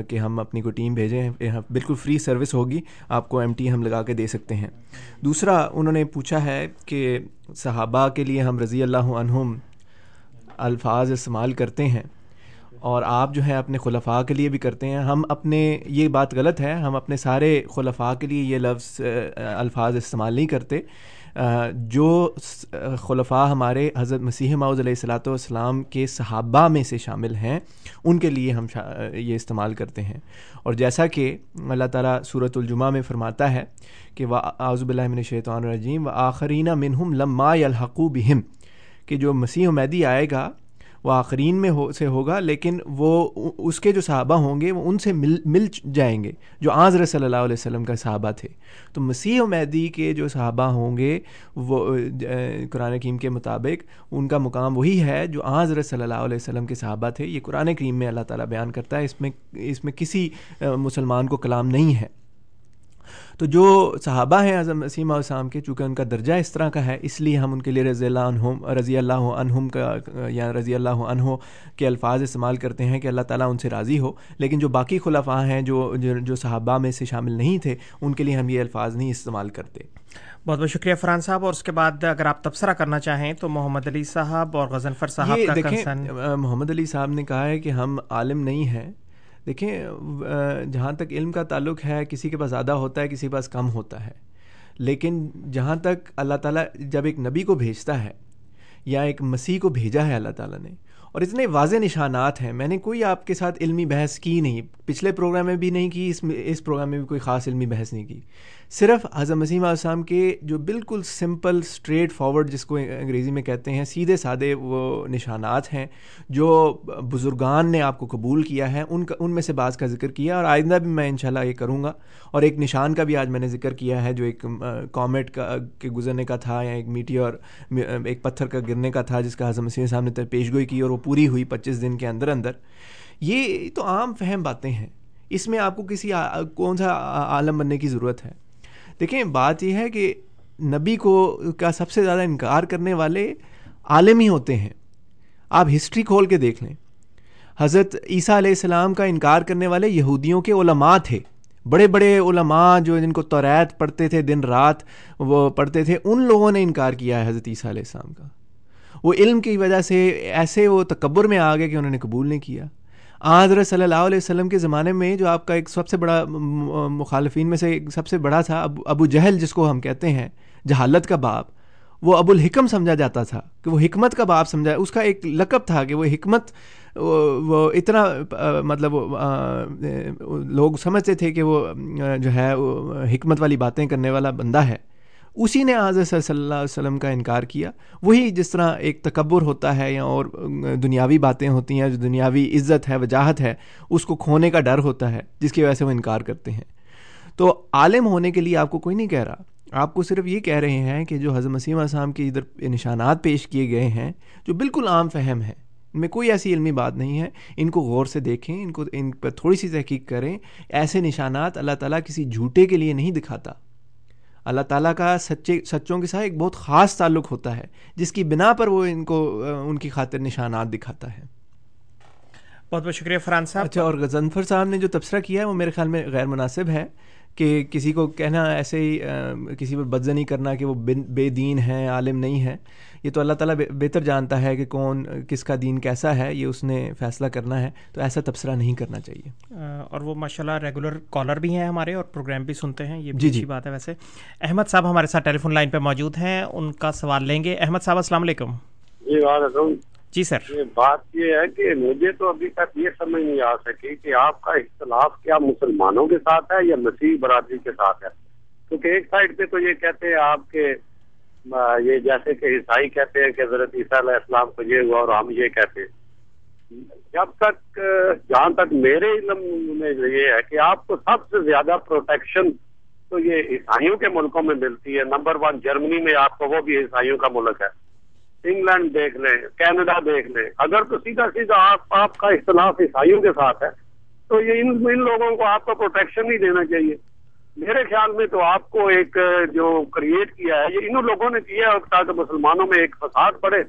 کہ ہم اپنی کوئی ٹیم بھیجیں بالکل فری سروس ہوگی، آپ کو ایم ٹی ہم لگا کے دے سکتے ہیں۔ دوسرا، انہوں نے پوچھا ہے کہ صحابہ کے لیے ہم رضی اللہ عنہم الفاظ استعمال کرتے ہیں اور آپ جو ہے اپنے خلفاء کے لیے بھی کرتے ہیں۔ ہم اپنے، یہ بات غلط ہے، ہم اپنے سارے خلفاء کے لیے یہ لفظ الفاظ استعمال نہیں کرتے۔ جو خلفاء ہمارے حضرت مسیح معوض علیہ السلاۃ والسلام کے صحابہ میں سے شامل ہیں، ان کے لیے ہم یہ استعمال کرتے ہیں۔ اور جیسا کہ اللہ تعالیٰ صورت الجمہ میں فرماتا ہے کہ وہ آزب باللہ من شیطان الرجیم و آخرینہ منہم لما الحقو بہم، کہ جو مسیح و میدی آئے گا وہ آخرین میں ہو سے ہوگا، لیکن وہ اس کے جو صحابہ ہوں گے، وہ ان سے مل مل جائیں گے، جو آضر صلی اللہ علیہ وسلم کا صحابہ تھے۔ تو مسیح و مہدی کے جو صحابہ ہوں گے، وہ قرآن کریم کے مطابق ان کا مقام وہی ہے جو آضر صلی اللہ علیہ وسلم کے صحابہ تھے۔ یہ قرآن کریم میں اللہ تعالیٰ بیان کرتا ہے، اس میں اس میں کسی مسلمان کو کلام نہیں ہے۔ تو جو صحابہ ہیں اعظم وسیم السلام کے چونکہ ان کا درجہ اس طرح کا ہے اس لیے ہم ان کے لیے رضی اللہ عنہم رضی اللہ عنہم کا یا رضی اللہ عنہ کے الفاظ استعمال کرتے ہیں کہ اللہ تعالیٰ ان سے راضی ہو۔ لیکن جو باقی خلفاء ہیں جو جو صحابہ میں سے شامل نہیں تھے ان کے لیے ہم یہ الفاظ نہیں استعمال کرتے۔ بہت بہت شکریہ فرحان صاحب۔ اور اس کے بعد اگر آپ تبصرہ کرنا چاہیں تو محمد علی صاحب اور غزنفر صاحب کا دیکھیں محمد علی صاحب نے کہا ہے کہ ہم عالم نہیں ہیں دیکھیں جہاں تک علم کا تعلق ہے، کسی کے پاس زیادہ ہوتا ہے، کسی کے پاس کم ہوتا ہے۔ لیکن جہاں تک اللہ تعالیٰ جب ایک نبی کو بھیجتا ہے یا ایک مسیح کو بھیجا ہے اللہ تعالیٰ نے، اور اتنے واضح نشانات ہیں، میں نے کوئی آپ کے ساتھ علمی بحث کی نہیں۔ پچھلے پروگرام میں بھی نہیں کی، اس میں، اس پروگرام میں بھی کوئی خاص علمی بحث نہیں کی۔ صرف حضرت مسیم السلام کے جو بالکل سمپل اسٹریٹ فارورڈ جس کو انگریزی میں کہتے ہیں، سیدھے سادے وہ نشانات ہیں جو بزرگان نے آپ کو قبول کیا ہے، ان کا، ان میں سے بعض کا ذکر کیا اور آئندہ بھی میں انشاءاللہ یہ کروں گا اور ایک نشان کا بھی آج میں نے ذکر کیا ہے جو ایک کامٹ کا، کے گزرنے کا تھا یا ایک میٹی اور ایک پتھر کا گرنے کا تھا جس کا حضرت مسیم صاحب نے پیش گوئی کی اور وہ پوری ہوئی پچیس دن کے اندر اندر۔ یہ تو عام فہم باتیں ہیں۔ اس میں آپ کو کسی کون سا عالم بننے کی ضرورت ہے؟ دیکھیں، بات یہ ہے کہ نبی کو کا سب سے زیادہ انکار کرنے والے عالم ہی ہوتے ہیں۔ آپ ہسٹری کھول کے دیکھ لیں۔ حضرت عیسیٰ علیہ السلام کا انکار کرنے والے یہودیوں کے علماء تھے۔ بڑے بڑے علماء جو جن کو توریت پڑھتے تھے، دن رات وہ پڑھتے تھے، ان لوگوں نے انکار کیا ہے حضرت عیسیٰ علیہ السلام کا۔ وہ علم کی وجہ سے ایسے وہ تکبر میں آ گئے کہ انہوں نے قبول نہیں کیا۔ حضرت صلی اللہ علیہ وسلم کے زمانے میں جو آپ کا ایک سب سے بڑا مخالفین میں سے سب سے بڑا تھا، ابو ابو جہل جس کو ہم کہتے ہیں، جہالت کا باپ، وہ ابو الحکم سمجھا جاتا تھا کہ وہ حکمت کا باپ سمجھا، اس کا ایک لقب تھا کہ وہ حکمت، وہ اتنا مطلب لوگ سمجھتے تھے کہ وہ جو ہے حکمت والی باتیں کرنے والا بندہ ہے۔ اسی نے آج صلی اللہ علیہ وسلم کا انکار کیا۔ وہی جس طرح ایک تکبر ہوتا ہے یا اور دنیاوی باتیں ہوتی ہیں، جو دنیاوی عزت ہے، وجاہت ہے، اس کو کھونے کا ڈر ہوتا ہے، جس کی وجہ سے وہ انکار کرتے ہیں۔ تو عالم ہونے کے لیے آپ کو کوئی نہیں کہہ رہا۔ آپ کو صرف یہ کہہ رہے ہیں کہ جو حضرت مسیم السلام کے ادھر نشانات پیش کیے گئے ہیں، جو بالکل عام فہم ہیں ان میں کوئی ایسی علمی بات نہیں ہے۔ ان کو غور سے دیکھیں، ان کو ان پر تھوڑی سی تحقیق کریں۔ ایسے نشانات اللہ تعالیٰ کسی جھوٹے کے لیے نہیں دکھاتا۔ اللہ تعالیٰ کا سچے سچوں کے ساتھ ایک بہت خاص تعلق ہوتا ہے جس کی بنا پر وہ ان کو ان کی خاطر نشانات دکھاتا ہے۔ بہت بہت شکریہ فرحان صاحب۔ اچھا اور غزنفر صاحب نے جو تبصرہ کیا ہے وہ میرے خیال میں غیر مناسب ہے کہ کسی کو کہنا ایسے ہی کسی پر بدزنی کرنا کہ وہ بے دین ہیں عالم نہیں ہے یہ تو اللہ تعالیٰ بہتر جانتا ہے کہ کون کس کا دین کیسا ہے یہ اس نے فیصلہ کرنا ہے تو ایسا تبصرہ نہیں کرنا چاہیے۔ اور وہ ماشاء اللہ ریگولر کالر بھی ہیں ہمارے اور پروگرام بھی سنتے ہیں یہ بھی جی بات ہے ویسے۔ احمد صاحب ہمارے ساتھ ٹیلی فون لائن پہ موجود ہیں ان کا سوال لیں گے۔ احمد صاحب السلام علیکم۔ جی وعلیکم۔ جی سر۔ بات یہ ہے کہ مجھے تو ابھی تک یہ سمجھ نہیں آ سکی کہ آپ کا اختلاف کیا مسلمانوں کے ساتھ ہے یا مسیح برادری کے ساتھ ہے۔ کیونکہ ایک سائڈ پہ تو یہ کہتے ہیں آپ کے یہ جیسے کہ عیسائی کہتے ہیں کہ حضرت عیسیٰ علیہ السلام کو یہ ہوا اور ہم یہ کہتے ہیں۔ جب تک جہاں تک میرے علم میں یہ ہے کہ آپ کو سب سے زیادہ پروٹیکشن تو یہ عیسائیوں کے ملکوں میں ملتی ہے۔ نمبر ون جرمنی میں آپ کو وہ بھی عیسائیوں کا ملک ہے۔ انگلینڈ دیکھ لیں، کینیڈا دیکھ لیں۔ اگر تو سیدھا سیدھا آپ آپ کا اختلاف عیسائیوں کے ساتھ ہے، تو یہ ان ان لوگوں کو آپ کو پروٹیکشن ہی دینا چاہیے۔ میرے خیال میں تو آپ کو ایک جو کریٹ کیا ہے، یہ انہوں لوگوں نے کیا ہے تاکہ مسلمانوں میں ایک فساد پڑے۔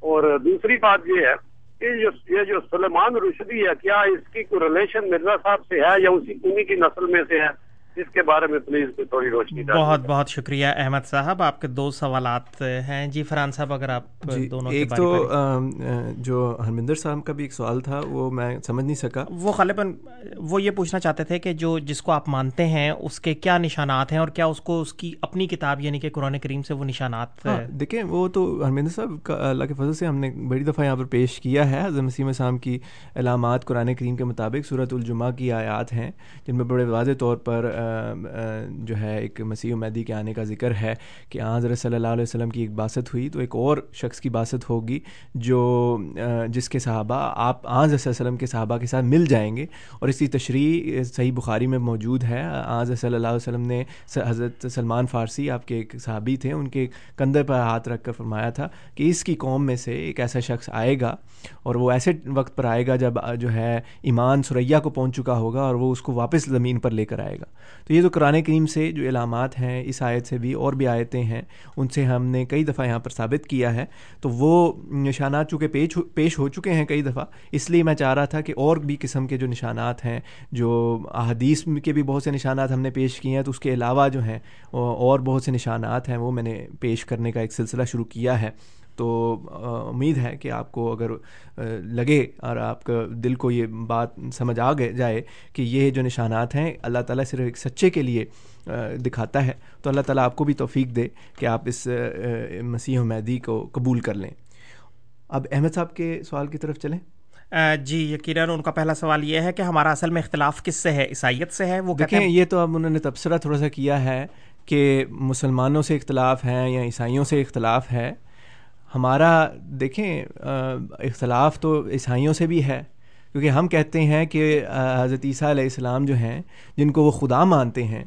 اور دوسری بات یہ ہے کہ یہ جو سلیمان رشدی ہے، کیا اس کی کوئی ریلیشن مرزا صاحب سے ہے یا اسی انہیں کی نسل میں سے ہے؟ اس کے بارے میں پلیز تھوڑی روشنی بہت بہت شکریہ احمد صاحب آپ کے دو سوالات ہیں۔ جی فرحان صاحب اگر آپ جی دونوں ایک تو جو ہرمندر صاحب کا بھی ایک سوال تھا وہ میں سمجھ نہیں سکا۔ وہ غالباً وہ یہ پوچھنا چاہتے تھے کہ جو جس کو آپ مانتے ہیں اس کے کیا نشانات ہیں اور کیا اس کو اس کی اپنی کتاب یعنی کہ قرآن کریم سے وہ نشانات ہاں، دیکھیں وہ تو ہرمندر صاحب کا اللہ کے فضل سے ہم نے بڑی دفعہ یہاں پر پیش کیا ہے۔ حضرت مسیم السلام کی علامات قرآن کریم کے مطابق صورت الجمہ کی آیات ہیں جن میں بڑے واضح طور پر جو ہے ایک مسیح مہدی کے آنے کا ذکر ہے کہ حضرت صلی اللہ علیہ وسلم کی ایک باست ہوئی تو ایک اور شخص کی باست ہوگی جو جس کے صحابہ آپ آج علیہ وسلم کے صحابہ کے ساتھ مل جائیں گے اور اس کی تشریح صحیح بخاری میں موجود ہے۔ آج صلی اللہ علیہ وسلم نے حضرت سلمان فارسی آپ کے ایک صحابی تھے، ان کے کندھے پر ہاتھ رکھ کر فرمایا تھا کہ اس کی قوم میں سے ایک ایسا شخص آئے گا اور وہ ایسے وقت پر آئے گا جب جو ہے ایمان سریا کو پہنچ چکا ہوگا اور وہ اس کو واپس زمین پر لے کر آئے گا۔ تو یہ تو قرآن کریم سے جو علامات ہیں، اس آیت سے بھی اور بھی آیتیں ہیں، ان سے ہم نے کئی دفعہ یہاں پر ثابت کیا ہے۔ تو وہ نشانات چونکہ پیش پیش ہو چکے ہیں کئی دفعہ، اس لیے میں چاہ رہا تھا کہ اور بھی قسم کے جو نشانات ہیں، جو احادیث کے بھی بہت سے نشانات ہم نے پیش کیے ہیں، تو اس کے علاوہ جو ہیں، اور بہت سے نشانات ہیں، وہ میں نے پیش کرنے کا ایک سلسلہ شروع کیا ہے۔ تو امید ہے کہ آپ کو اگر لگے اور آپ کا دل کو یہ بات سمجھ آ گئے جائے کہ یہ جو نشانات ہیں اللہ تعالیٰ صرف ایک سچے کے لیے دکھاتا ہے تو اللہ تعالیٰ آپ کو بھی توفیق دے کہ آپ اس مسیح و مہدی کو قبول کر لیں۔ اب احمد صاحب کے سوال کی طرف چلیں۔ جی یقیناً ان کا پہلا سوال یہ ہے کہ ہمارا اصل میں اختلاف کس سے ہے؟ عیسائیت سے ہے؟ وہ دیکھیں یہ تو اب انہوں نے تبصرہ تھوڑا سا کیا ہے کہ مسلمانوں سے اختلاف ہیں یا عیسائیوں سے اختلاف ہے۔ ہمارا دیکھیں اختلاف تو عیسائیوں سے بھی ہے، کیونکہ ہم کہتے ہیں کہ حضرت عیسیٰ علیہ السلام جو ہیں، جن کو وہ خدا مانتے ہیں،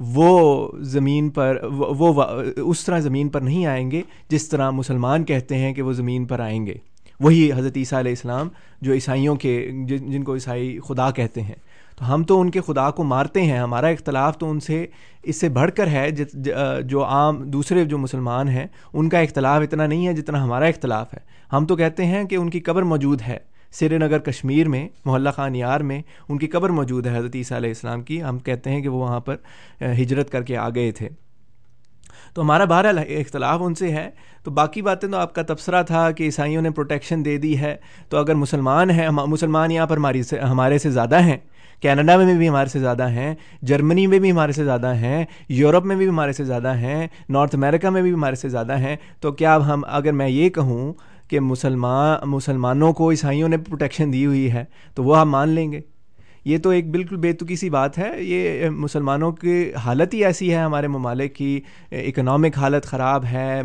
وہ زمین پر، وہ اس طرح زمین پر نہیں آئیں گے جس طرح مسلمان کہتے ہیں کہ وہ زمین پر آئیں گے۔ وہی حضرت عیسیٰ علیہ السلام جو عیسائیوں کے جن کو عیسائی خدا کہتے ہیں۔ تو ہم تو ان کے خدا کو مارتے ہیں، ہمارا اختلاف تو ان سے، اس سے بڑھ کر ہے جو عام دوسرے جو مسلمان ہیں، ان کا اختلاف اتنا نہیں ہے جتنا ہمارا اختلاف ہے۔ ہم تو کہتے ہیں کہ ان کی قبر موجود ہے۔ سری نگر کشمیر میں، محلہ خان یار میں ان کی قبر موجود ہے حضرت عیسیٰ علیہ السلام کی۔ ہم کہتے ہیں کہ وہ وہاں پر ہجرت کر کے آ گئے تھے۔ تو ہمارا بہرحال اختلاف ان سے ہے۔ تو باقی باتیں تو آپ کا تبصرہ تھا کہ عیسائیوں نے پروٹیکشن دے دی ہے۔ تو اگر مسلمان ہیں مسلمان یہاں پر ہماری سے ہمارے سے زیادہ ہیں۔ کینیڈا میں بھی ہمارے سے زیادہ ہیں۔ جرمنی میں بھی ہمارے سے زیادہ ہیں۔ یورپ میں بھی ہمارے سے زیادہ ہیں۔ نارتھ امریکہ میں بھی ہمارے سے زیادہ ہیں۔ تو کیا اب ہم اگر میں یہ کہوں کہ مسلمان مسلمانوں کو عیسائیوں نے پروٹیکشن دی ہوئی ہے، تو وہ ہم مان لیں گے۔ یہ تو ایک بالکل بے سی بات ہے۔ یہ مسلمانوں کی حالت ہی ایسی ہے ہمارے ممالک کی۔ اکنامک حالت خراب ہے۔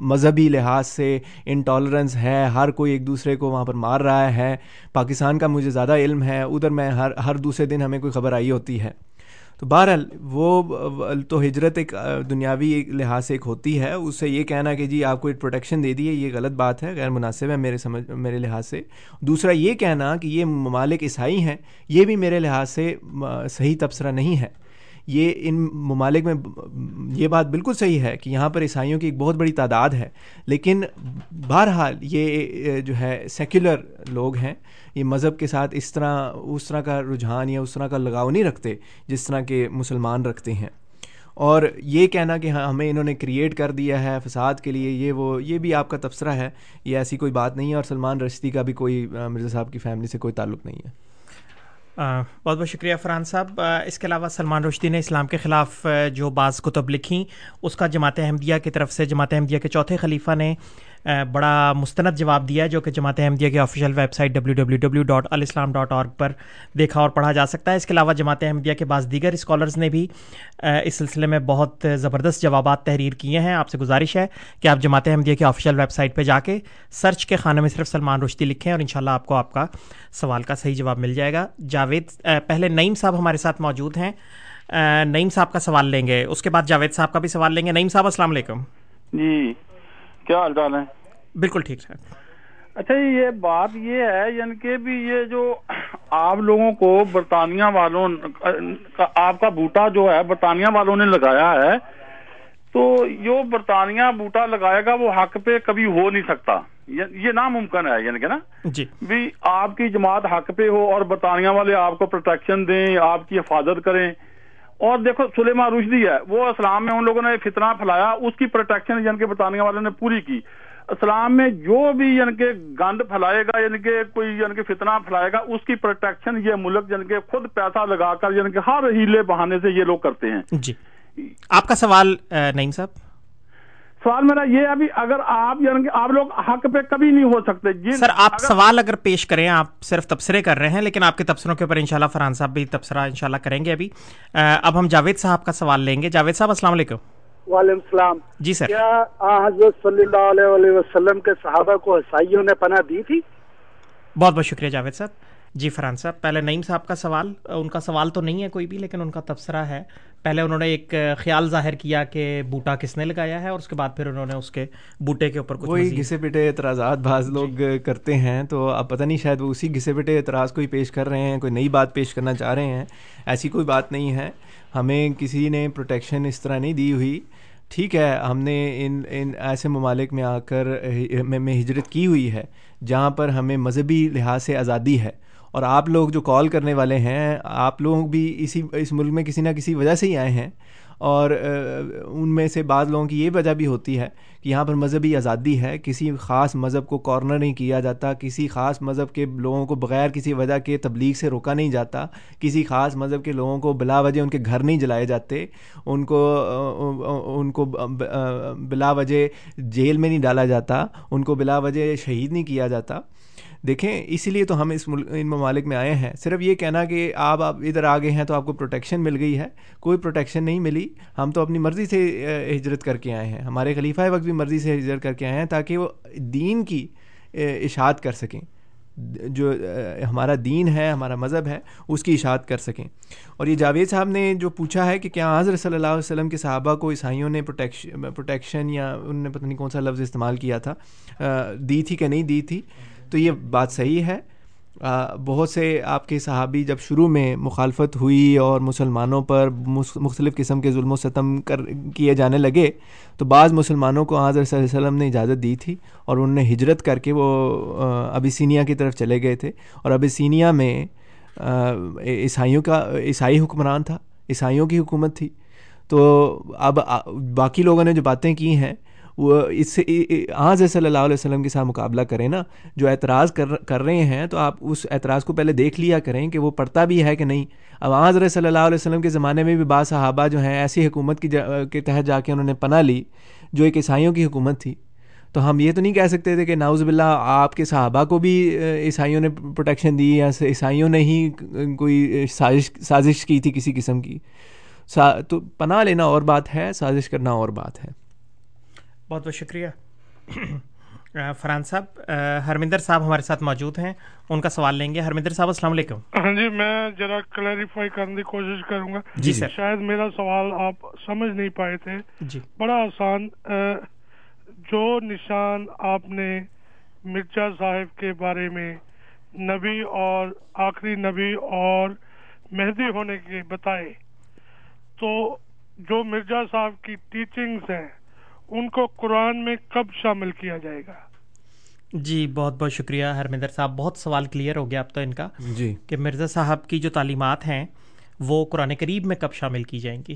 مذہبی لحاظ سے انٹالرنس ہے۔ ہر کوئی ایک دوسرے کو وہاں پر مار رہا ہے۔ پاکستان کا مجھے زیادہ علم ہے۔ ادھر میں ہر ہر دوسرے دن ہمیں کوئی خبر آئی ہوتی ہے۔ تو بہرحال وہ، تو ہجرت ایک دنیاوی لحاظ سے ایک ہوتی ہے۔ اس سے یہ کہنا کہ جی آپ کو ایک پروٹیکشن دے دی ہے، یہ غلط بات ہے، غیر مناسب ہے میرے سمجھ، میرے لحاظ سے۔ دوسرا یہ کہنا کہ یہ ممالک عیسائی ہیں، یہ بھی میرے لحاظ سے صحیح تبصرہ نہیں ہے۔ یہ ان ممالک میں یہ بات بالکل صحیح ہے کہ یہاں پر عیسائیوں کی ایک بہت بڑی تعداد ہے، لیکن بہرحال یہ جو ہے سیکولر لوگ ہیں، یہ مذہب کے ساتھ اس طرح اس طرح کا رجحان یا اس طرح کا لگاؤ نہیں رکھتے جس طرح کے مسلمان رکھتے ہیں۔ اور یہ کہنا کہ ہاں ہمیں انہوں نے کریٹ کر دیا ہے فساد کے لیے، یہ وہ، یہ بھی آپ کا تبصرہ ہے، یہ ایسی کوئی بات نہیں ہے اور سلمان رشدی کا بھی کوئی، مرزا صاحب کی فیملی سے کوئی تعلق نہیں ہے۔ بہت بہت شکریہ فرحان صاحب۔ اس کے علاوہ سلمان رشدی نے اسلام کے خلاف جو بعض کتب لکھیں، اس کا جماعت احمدیہ کی طرف سے جماعت احمدیہ کے چوتھے خلیفہ نے بڑا مستند جواب دیا جو کہ جماعت احمدیہ کی official website W W W dot Alislam dot org پر دیکھا اور پڑھا جا سکتا ہے۔ اس کے علاوہ جماعت احمدیہ کے بعض دیگر اسکالرز نے بھی اس سلسلے میں بہت زبردست جوابات تحریر کیے ہیں۔ آپ سے گزارش ہے کہ آپ جماعت احمدیہ کی آفیشیل ویب سائٹ پہ جا کے سرچ کے خانے میں صرف سلمان رشتی لکھیں اور انشاءاللہ آپ کو آپ کا سوال کا صحیح جواب مل جائے گا۔ جاوید پہلے نعیم صاحب ہمارے ساتھ موجود ہیں۔ نعیم صاحب کا سوال لیں گے۔ اس کے بعد جاوید صاحب کا بھی سوال لیں گے۔ نعیم صاحب، السلام علیکم۔ جی۔ کیا حال چال ہے بالکل ٹھیک ہے۔ اچھا یہ بات یہ ہے یعنی کہ بھی یہ جو آپ لوگوں کو برطانیہ والوں آپ کا بوٹا جو ہے برطانیہ والوں نے لگایا ہے تو جو برطانیہ بوٹا لگائے گا وہ حق پہ کبھی ہو نہیں سکتا۔ یہ ناممکن ہے یعنی کہ نا۔ جی۔ بھی آپ کی جماعت حق پہ ہو اور برطانیہ والے آپ کو پروٹیکشن دیں آپ کی حفاظت کریں اور دیکھو سلیما رشدی ہے، وہ اسلام میں ان لوگوں نے فتنہ پھیلایا، اس کی پروٹیکشن یعنی کہ برطانیہ والے نے پوری کی۔ اسلام میں جو بھی یعنی کہ گند پھیلائے گا یعنی کہ کوئی یعنی کہ فتنہ پھیلائے گا، اس کی پروٹیکشن یہ ملک یعنی کہ خود پیسہ لگا کر یعنی کہ ہر ہیلے بہانے سے یہ لوگ کرتے ہیں۔ جی۔ آپ کا سوال نعیم صاحب؟ سوال میرا یہ ابھی اگر آپ یعنی کہ آپ لوگ حق پہ کبھی نہیں ہو سکتے جی سر آپ سوال اگر پیش کریں آپ صرف تبصرے کر رہے ہیں لیکن آپ کے تبصروں کے اوپر انشاءاللہ فرحان صاحب بھی تبصرہ انشاءاللہ کریں گے ابھی۔ اب ہم جاوید صاحب کا سوال لیں گے۔ جاوید صاحب السلام علیکم۔ وعلیکم السلام۔ جی سر۔ کیا حضرت صلی اللہ علیہ وسلم کے صحابہ کو عیسائیوں نے پناہ دی تھی؟ بہت بہت شکریہ جاوید صاحب۔ جی فرحان صاحب پہلے نعیم صاحب کا سوال ان کا سوال تو نہیں ہے کوئی بھی لیکن ان کا تبصرہ ہے۔ پہلے انہوں نے ایک خیال ظاہر کیا کہ بوٹا کس نے لگایا ہے اور اس کے بعد پھر انہوں نے اس کے بوٹے کے اوپر کوئی گھسے پٹے اعتراضات بعض جی۔ لوگ کرتے ہیں تو اب پتہ نہیں شاید وہ اسی گھسے پٹے اعتراض کو ہی پیش کر رہے ہیں کوئی نئی بات پیش کرنا چاہ رہے ہیں۔ ایسی کوئی بات نہیں ہے۔ ہمیں کسی نے پروٹیکشن اس طرح نہیں دی ہوئی۔ ٹھیک ہے ہم نے ان ان ایسے ممالک میں آ کر میں ہجرت کی ہوئی ہے جہاں پر ہمیں مذہبی لحاظ سے آزادی ہے۔ اور آپ لوگ جو کال کرنے والے ہیں، آپ لوگ بھی اسی، اس ملک میں کسی نہ کسی وجہ سے ہی آئے ہیں۔ اور ان میں سے بعض لوگوں کی یہ وجہ بھی ہوتی ہے کہ یہاں پر مذہبی آزادی ہے۔ کسی خاص مذہب کو کارنر نہیں کیا جاتا، کسی خاص مذہب کے لوگوں کو بغیر کسی وجہ کے تبلیغ سے روکا نہیں جاتا۔ کسی خاص مذہب کے لوگوں کو بلا وجہ ان کے گھر نہیں جلائے جاتے۔ ان کو ان کو بلا وجہ جیل میں نہیں ڈالا جاتا۔ ان کو بلا وجہ شہید نہیں کیا جاتا۔ دیکھیں، اسی لیے تو ہم اس ملک ان ممالک میں آئے ہیں۔ صرف یہ کہنا کہ آپ آپ ادھر آ گئے ہیں تو آپ کو پروٹیکشن مل گئی ہے۔ کوئی پروٹیکشن نہیں ملی۔ ہم تو اپنی مرضی سے ہجرت کر کے آئے ہیں۔ ہمارے خلیفہ وقت بھی مرضی سے ہجرت کر کے آئے ہیں تاکہ وہ دین کی اشاعت کر سکیں۔ جو ہمارا دین ہے، ہمارا مذہب ہے، اس کی اشاعت کر سکیں۔ اور یہ جاوید صاحب نے جو پوچھا ہے کہ کیا حضرت صلی اللہ علیہ وسلم کے صحابہ کو عیسائیوں نے پروٹیکشن پروٹیکشن یا ان نے پتہ نہیں کون سا لفظ استعمال کیا تھا دی تھی کہ نہیں دی تھی؟ تو یہ بات صحیح ہے۔ بہت سے آپ کے صحابی جب شروع میں مخالفت ہوئی اور مسلمانوں پر مختلف قسم کے ظلم و ستم کر، کیے جانے لگے، تو بعض مسلمانوں کو حضرت صلی اللہ علیہ وسلم نے اجازت دی تھی اور انہوں نے ہجرت کر کے وہ ابیسینیا کی طرف چلے گئے تھے۔ اور ابیسینیا میں عیسائیوں کا، عیسائی حکمران تھا، عیسائیوں کی حکومت تھی۔ تو اب باقی لوگوں نے جو باتیں کی ہیں وہ اس سے آج صلی اللہ علیہ وسلم کے ساتھ مقابلہ کریں نا، جو اعتراض کر کر رہے ہیں تو آپ اس اعتراض کو پہلے دیکھ لیا کریں کہ وہ پڑھتا بھی ہے کہ نہیں۔ اب آج صلی اللہ علیہ وسلم کے زمانے میں بھی بعض صحابہ جو ہیں ایسی حکومت کی کے تحت جا کے انہوں نے پناہ لی، جو ایک عیسائیوں کی حکومت تھی۔ تو ہم یہ تو نہیں کہہ سکتے تھے کہ ناؤز باللہ آپ کے صحابہ کو بھی عیسائیوں نے پروٹیکشن دی یا عیسائیوں نے ہی کوئی سازش سازش کی تھی کسی قسم کی۔ تو پناہ لینا اور بات ہے، سازش کرنا اور بات ہے۔ بہت بہت شکریہ۔ فرحان صاحب ہرمندر صاحب ہمارے ساتھ موجود ہیں ان کا سوال لیں گے۔ ہرمندر صاحب السلام علیکم۔ ہاں جی میں ذرا کلیریفائی کرنے کی کوشش کروں گا۔ جی سر۔ شاید میرا سوال آپ سمجھ نہیں پائے تھے۔ جی۔ بڑا آسان جو نشان آپ نے مرزا صاحب کے بارے میں نبی اور آخری نبی اور مہدی ہونے کے بتائے تو جو مرزا صاحب کی ٹیچنگز ہیں ان کو قرآن میں کب شامل کیا جائے گا؟ جی بہت بہت شکریہ ہرمندر صاحب بہت سوال کلیئر ہو گیا اب تو ان کا جی۔ کہ مرزا صاحب کی جو تعلیمات ہیں وہ قرآن قریب میں کب شامل کی جائیں گی؟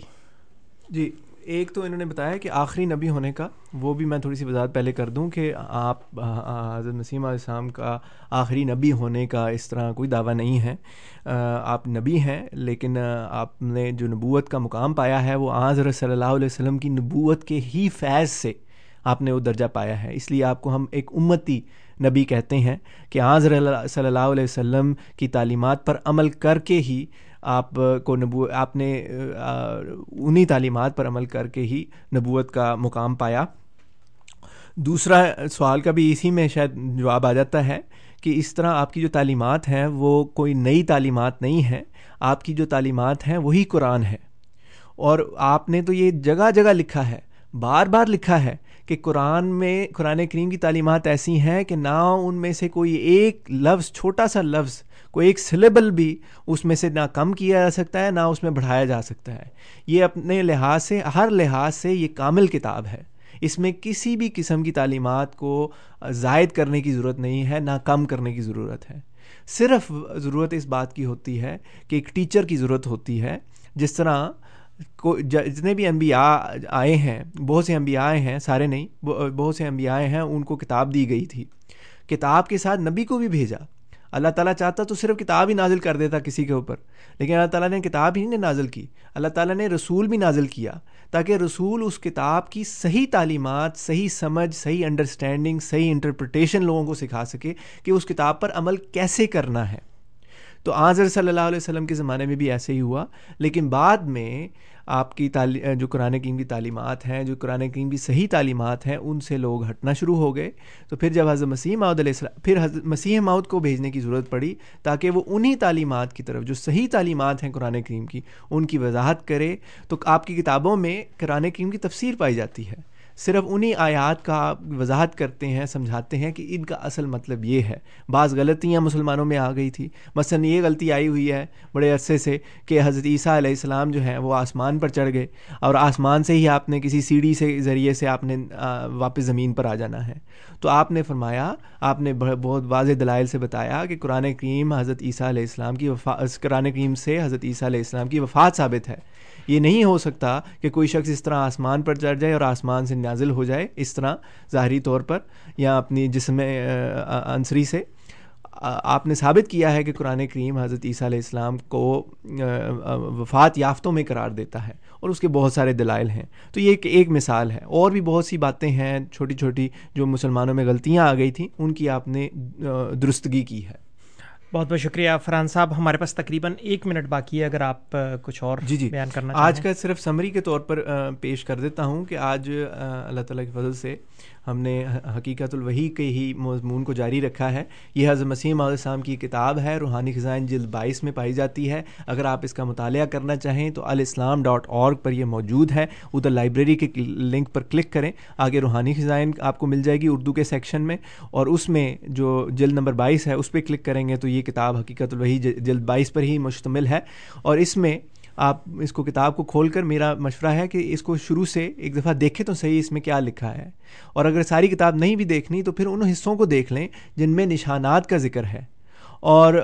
جی ایک تو انہوں نے بتایا کہ آخری نبی ہونے کا، وہ بھی میں تھوڑی سی وضاحت پہلے کر دوں کہ آپ حضرت نسیم علیہ السلام کا آخری نبی ہونے کا اس طرح کوئی دعویٰ نہیں ہے۔ آپ نبی ہیں، لیکن آپ نے جو نبوت کا مقام پایا ہے، وہ حضرت صلی اللہ علیہ وسلم کی نبوت کے ہی فیض سے آپ نے وہ درجہ پایا ہے۔ اس لیے آپ کو ہم ایک امتی نبی کہتے ہیں کہ حضرت صلی اللہ علیہ وسلم کی تعلیمات پر عمل کر کے ہی آپ کو نبو، آپ نے انہی تعلیمات پر عمل کر کے ہی نبوت کا مقام پایا۔ دوسرا سوال کا بھی اسی میں شاید جواب آ جاتا ہے کہ اس طرح آپ کی جو تعلیمات ہیں وہ کوئی نئی تعلیمات نہیں ہیں، آپ کی جو تعلیمات ہیں وہی قرآن ہے۔ اور آپ نے تو یہ جگہ جگہ لکھا ہے، بار بار لکھا ہے کہ قرآن میں، قرآن کریم کی تعلیمات ایسی ہیں کہ نہ ان میں سے کوئی ایک لفظ، چھوٹا سا لفظ کوئی ایک سلیبل بھی اس میں سے نہ کم کیا جا سکتا ہے، نہ اس میں بڑھایا جا سکتا ہے۔ یہ اپنے لحاظ سے، ہر لحاظ سے یہ کامل کتاب ہے۔ اس میں کسی بھی قسم کی تعلیمات کو زائد کرنے کی ضرورت نہیں ہے، نہ کم کرنے کی ضرورت ہے۔ صرف ضرورت اس بات کی ہوتی ہے کہ ایک ٹیچر کی ضرورت ہوتی ہے۔ جس طرح کو، جتنے بھی انبیاء آئے ہیں، بہت سے انبیاء آئے ہیں، سارے نہیں، بہت سے انبیاء آئے ہیں، ان کو کتاب دی گئی تھی۔ کتاب کے ساتھ نبی کو بھی بھیجا۔ اللہ تعالیٰ چاہتا تو صرف کتاب ہی نازل کر دیتا کسی کے اوپر، لیکن اللہ تعالیٰ نے کتاب ہی نہیں نازل کی۔ اللہ تعالیٰ نے رسول بھی نازل کیا تاکہ رسول اس کتاب کی صحیح تعلیمات، صحیح سمجھ، صحیح انڈرسٹینڈنگ صحیح انٹرپریٹیشن لوگوں کو سکھا سکے کہ اس کتاب پر عمل کیسے کرنا ہے۔ تو آذر صلی اللہ علیہ وسلم کے زمانے میں بھی ایسے ہی ہوا، لیکن بعد میں آپ کی تعلیم جو قرآن کریم کی تعلیمات ہیں، جو قرآن کریم کی صحیح تعلیمات ہیں، ان سے لوگ ہٹنا شروع ہو گئے۔ تو پھر جب حضرت مسیح ماؤد علیہ السلام، پھر حضرت مسیح ماؤد کو بھیجنے کی ضرورت پڑی تاکہ وہ انہی تعلیمات کی طرف، جو صحیح تعلیمات ہیں قرآن کریم کی، ان کی وضاحت کرے۔ تو آپ کی کتابوں میں قرآن کریم کی تفسیر پائی جاتی ہے۔ صرف انہی آیات کا وضاحت کرتے ہیں، سمجھاتے ہیں کہ ان کا اصل مطلب یہ ہے۔ بعض غلطیاں مسلمانوں میں آ گئی تھی۔ مثلاً یہ غلطی آئی ہوئی ہے بڑے عرصے سے کہ حضرت عیسیٰ علیہ السلام جو ہیں وہ آسمان پر چڑھ گئے اور آسمان سے ہی آپ نے کسی سیڑھی سے، ذریعے سے آپ نے واپس زمین پر آ جانا ہے۔ تو آپ نے فرمایا، آپ نے بہت واضح دلائل سے بتایا کہ قرآن کریم حضرت عیسیٰ علیہ السلام کی وفا قرآن کریم سے حضرت عیسیٰ علیہ السلام کی وفات ثابت ہے۔ یہ نہیں ہو سکتا کہ کوئی شخص اس طرح آسمان پر چڑھ جائے اور آسمان سے نازل ہو جائے اس طرح ظاہری طور پر یا اپنی جسم عنصری سے۔ آپ نے ثابت کیا ہے کہ قرآن کریم حضرت عیسیٰ علیہ السلام کو وفات یافتوں میں قرار دیتا ہے اور اس کے بہت سارے دلائل ہیں۔ تو یہ ایک ایک مثال ہے۔ اور بھی بہت سی باتیں ہیں، چھوٹی چھوٹی جو مسلمانوں میں غلطیاں آ گئی تھیں، ان کی آپ نے درستگی کی ہے۔ بہت بہت شکریہ فرحان صاحب ہمارے پاس تقریباً ایک منٹ باقی ہے اگر آپ کچھ اور جی جی۔ بیان کرنا آج کا صرف سمری کے طور پر پیش کر دیتا ہوں کہ آج اللہ تعالیٰ کے فضل سے ہم نے حقیقت الوحی کے ہی مضمون کو جاری رکھا ہے۔ یہ حضرت مسیم علیہ السلام کی کتاب ہے، روحانی خزائن جلد بائیس میں پائی جاتی ہے۔ اگر آپ اس کا مطالعہ کرنا چاہیں تو الاسلام ڈاٹ اورگ پر یہ موجود ہے۔ ادھر لائبریری کے لنک پر کلک کریں، آگے روحانی خزائن آپ کو مل جائے گی اردو کے سیکشن میں۔ اور اس میں جو جلد نمبر بائیس ہے، اس پہ کلک کریں گے تو یہ کتاب حقیقت الوحی جلد بائیس پر ہی مشتمل ہے۔ اور اس میں آپ اس کو کتاب کو کھول کر میرا مشورہ ہے کہ اس کو شروع سے ایک دفعہ دیکھیں تو صحیح اس میں کیا لکھا ہے۔ اور اگر ساری کتاب نہیں بھی دیکھنی تو پھر ان حصوں کو دیکھ لیں جن میں نشانات کا ذکر ہے۔ اور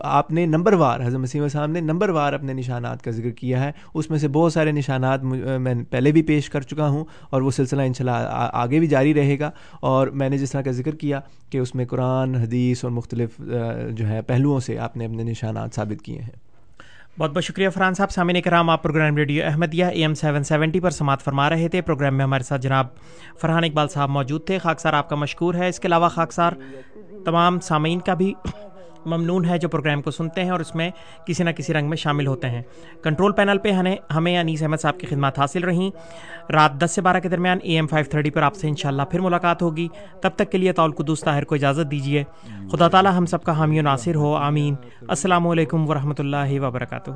آپ نے نمبر وار، حضرت مسیم صاحب نے نمبر وار اپنے نشانات کا ذکر کیا ہے۔ اس میں سے بہت سارے نشانات میں پہلے بھی پیش کر چکا ہوں اور وہ سلسلہ انشاءاللہ آگے بھی جاری رہے گا۔ اور میں نے جس طرح کا ذکر کیا کہ اس میں قرآن، حدیث اور مختلف جو ہے، پہلوؤں سے آپ نے اپنے نشانات ثابت کیے ہیں۔ بہت بہت شکریہ فرحان صاحب۔ سامعین کرام، آپ programme radio Ahmadiyya A M seven seventy پر سماعت فرما رہے تھے۔ پروگرام میں ہمارے ساتھ جناب فرحان اقبال صاحب موجود تھے۔ خاکسار آپ کا مشکور ہے۔ اس کے علاوہ خاکسار تمام سامعین کا بھی ممنون ہے جو پروگرام کو سنتے ہیں اور اس میں کسی نہ کسی رنگ میں شامل ہوتے ہیں۔ کنٹرول پینل پہ ہمیں ہمیں انیس احمد صاحب کی خدمات حاصل رہیں۔ رات دس سے بارہ کے درمیان اے ایم فائیو تھرٹی پر آپ سے انشاءاللہ پھر ملاقات ہوگی۔ تب تک کے لیے طول قدوس طاہر کو اجازت دیجیے خدا تعالیٰ ہم سب کا حامی و ناصر ہو۔ آمین۔ السلام علیکم ورحمۃ اللہ وبرکاتہ۔